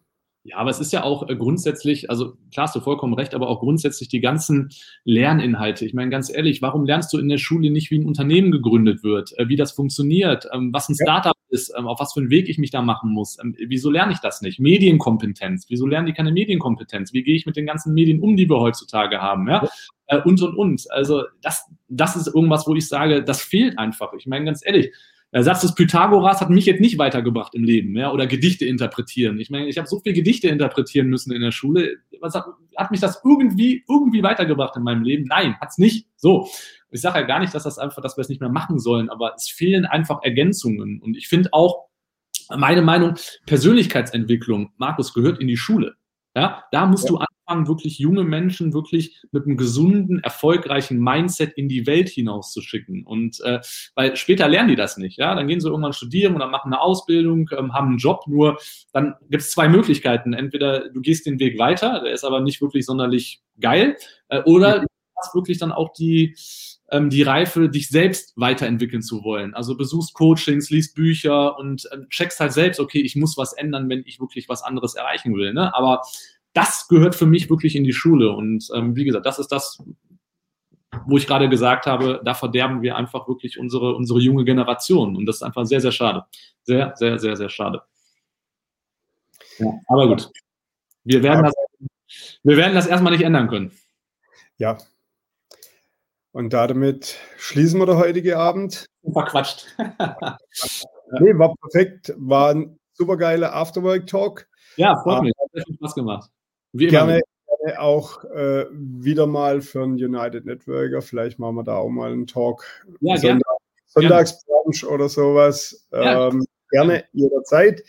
Ja, aber es ist ja auch äh, grundsätzlich, also klar hast du vollkommen recht, aber auch grundsätzlich die ganzen Lerninhalte. Ich meine, ganz ehrlich, warum lernst du in der Schule nicht, wie ein Unternehmen gegründet wird, äh, wie das funktioniert, ähm, was ein Startup ist, ähm, auf was für einen Weg ich mich da machen muss? Ähm, wieso lerne ich das nicht? Medienkompetenz. Wieso lernen die keine Medienkompetenz? Wie gehe ich mit den ganzen Medien um, die wir heutzutage haben? Ja? ja. Äh, und, und, und. Also das, das ist irgendwas, wo ich sage, das fehlt einfach. Ich meine, ganz ehrlich, der Satz des Pythagoras hat mich jetzt nicht weitergebracht im Leben, ja, oder Gedichte interpretieren. Ich meine, ich habe so viel Gedichte interpretieren müssen in der Schule. Was hat, hat mich das irgendwie, irgendwie weitergebracht in meinem Leben? Nein, hat's nicht. So. Ich sage ja gar nicht, dass das einfach, dass wir es nicht mehr machen sollen, aber es fehlen einfach Ergänzungen. Und ich finde auch, meine Meinung, Persönlichkeitsentwicklung, Markus, gehört in die Schule. Ja, da musst ja. du anfangen, wirklich junge Menschen wirklich mit einem gesunden, erfolgreichen Mindset in die Welt hinauszuschicken. Und äh, weil später lernen die das nicht. Ja, dann gehen sie irgendwann studieren oder machen eine Ausbildung, ähm, haben einen Job. Nur dann gibt es zwei Möglichkeiten. Entweder du gehst den Weg weiter, der ist aber nicht wirklich sonderlich geil, äh, oder du hast wirklich dann auch die ähm, die Reife, dich selbst weiterentwickeln zu wollen. Also besuchst Coachings, liest Bücher und äh, checkst halt selbst, okay, ich muss was ändern, wenn ich wirklich was anderes erreichen will. Ne? Aber das gehört für mich wirklich in die Schule. Und ähm, wie gesagt, das ist das, wo ich gerade gesagt habe, da verderben wir einfach wirklich unsere, unsere junge Generation. Und das ist einfach sehr, sehr schade. Sehr, sehr, sehr, sehr schade. Ja, aber gut. Wir werden, das, wir werden das erstmal nicht ändern können. Ja. Und damit schließen wir der heutige Abend. Verquatscht. nee, war perfekt. War ein supergeiler Afterwork-Talk. Ja, freut mich. Hat sehr viel Spaß gemacht. Gerne, gerne auch äh, wieder mal für einen United Networker. Vielleicht machen wir da auch mal einen Talk. Ja, Sonntag, Sonntagsbrunch oder sowas. Ja. Ähm, gerne jederzeit.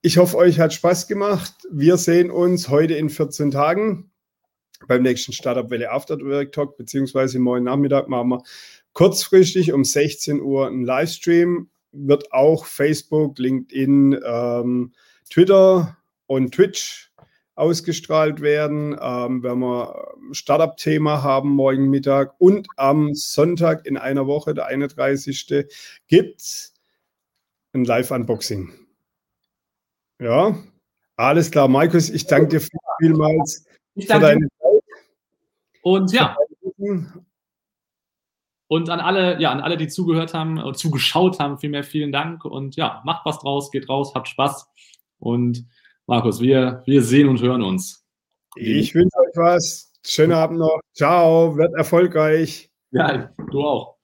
Ich hoffe, euch hat Spaß gemacht. Wir sehen uns heute in 14 Tagen beim nächsten Startup Welle Afterwork Talk, beziehungsweise morgen Nachmittag machen wir kurzfristig um 16 Uhr einen Livestream. Wird auch Facebook, LinkedIn, ähm, Twitter und Twitch ausgestrahlt werden. Ähm, werden wir Startup-Thema haben morgen Mittag und am Sonntag in einer Woche, der 31. gibt es ein Live-Unboxing. Ja, alles klar. Markus, ich danke dir vielmals ich danke für deine Zeit. Und ja. Und an alle, ja, an alle, die zugehört haben, oder zugeschaut haben, vielmehr vielen Dank. Und ja, macht was draus, geht raus, habt Spaß. Und Markus, wir, wir sehen und hören uns. Ich wünsche euch was. Schönen Abend noch. Ciao, wird erfolgreich. Ja, du auch.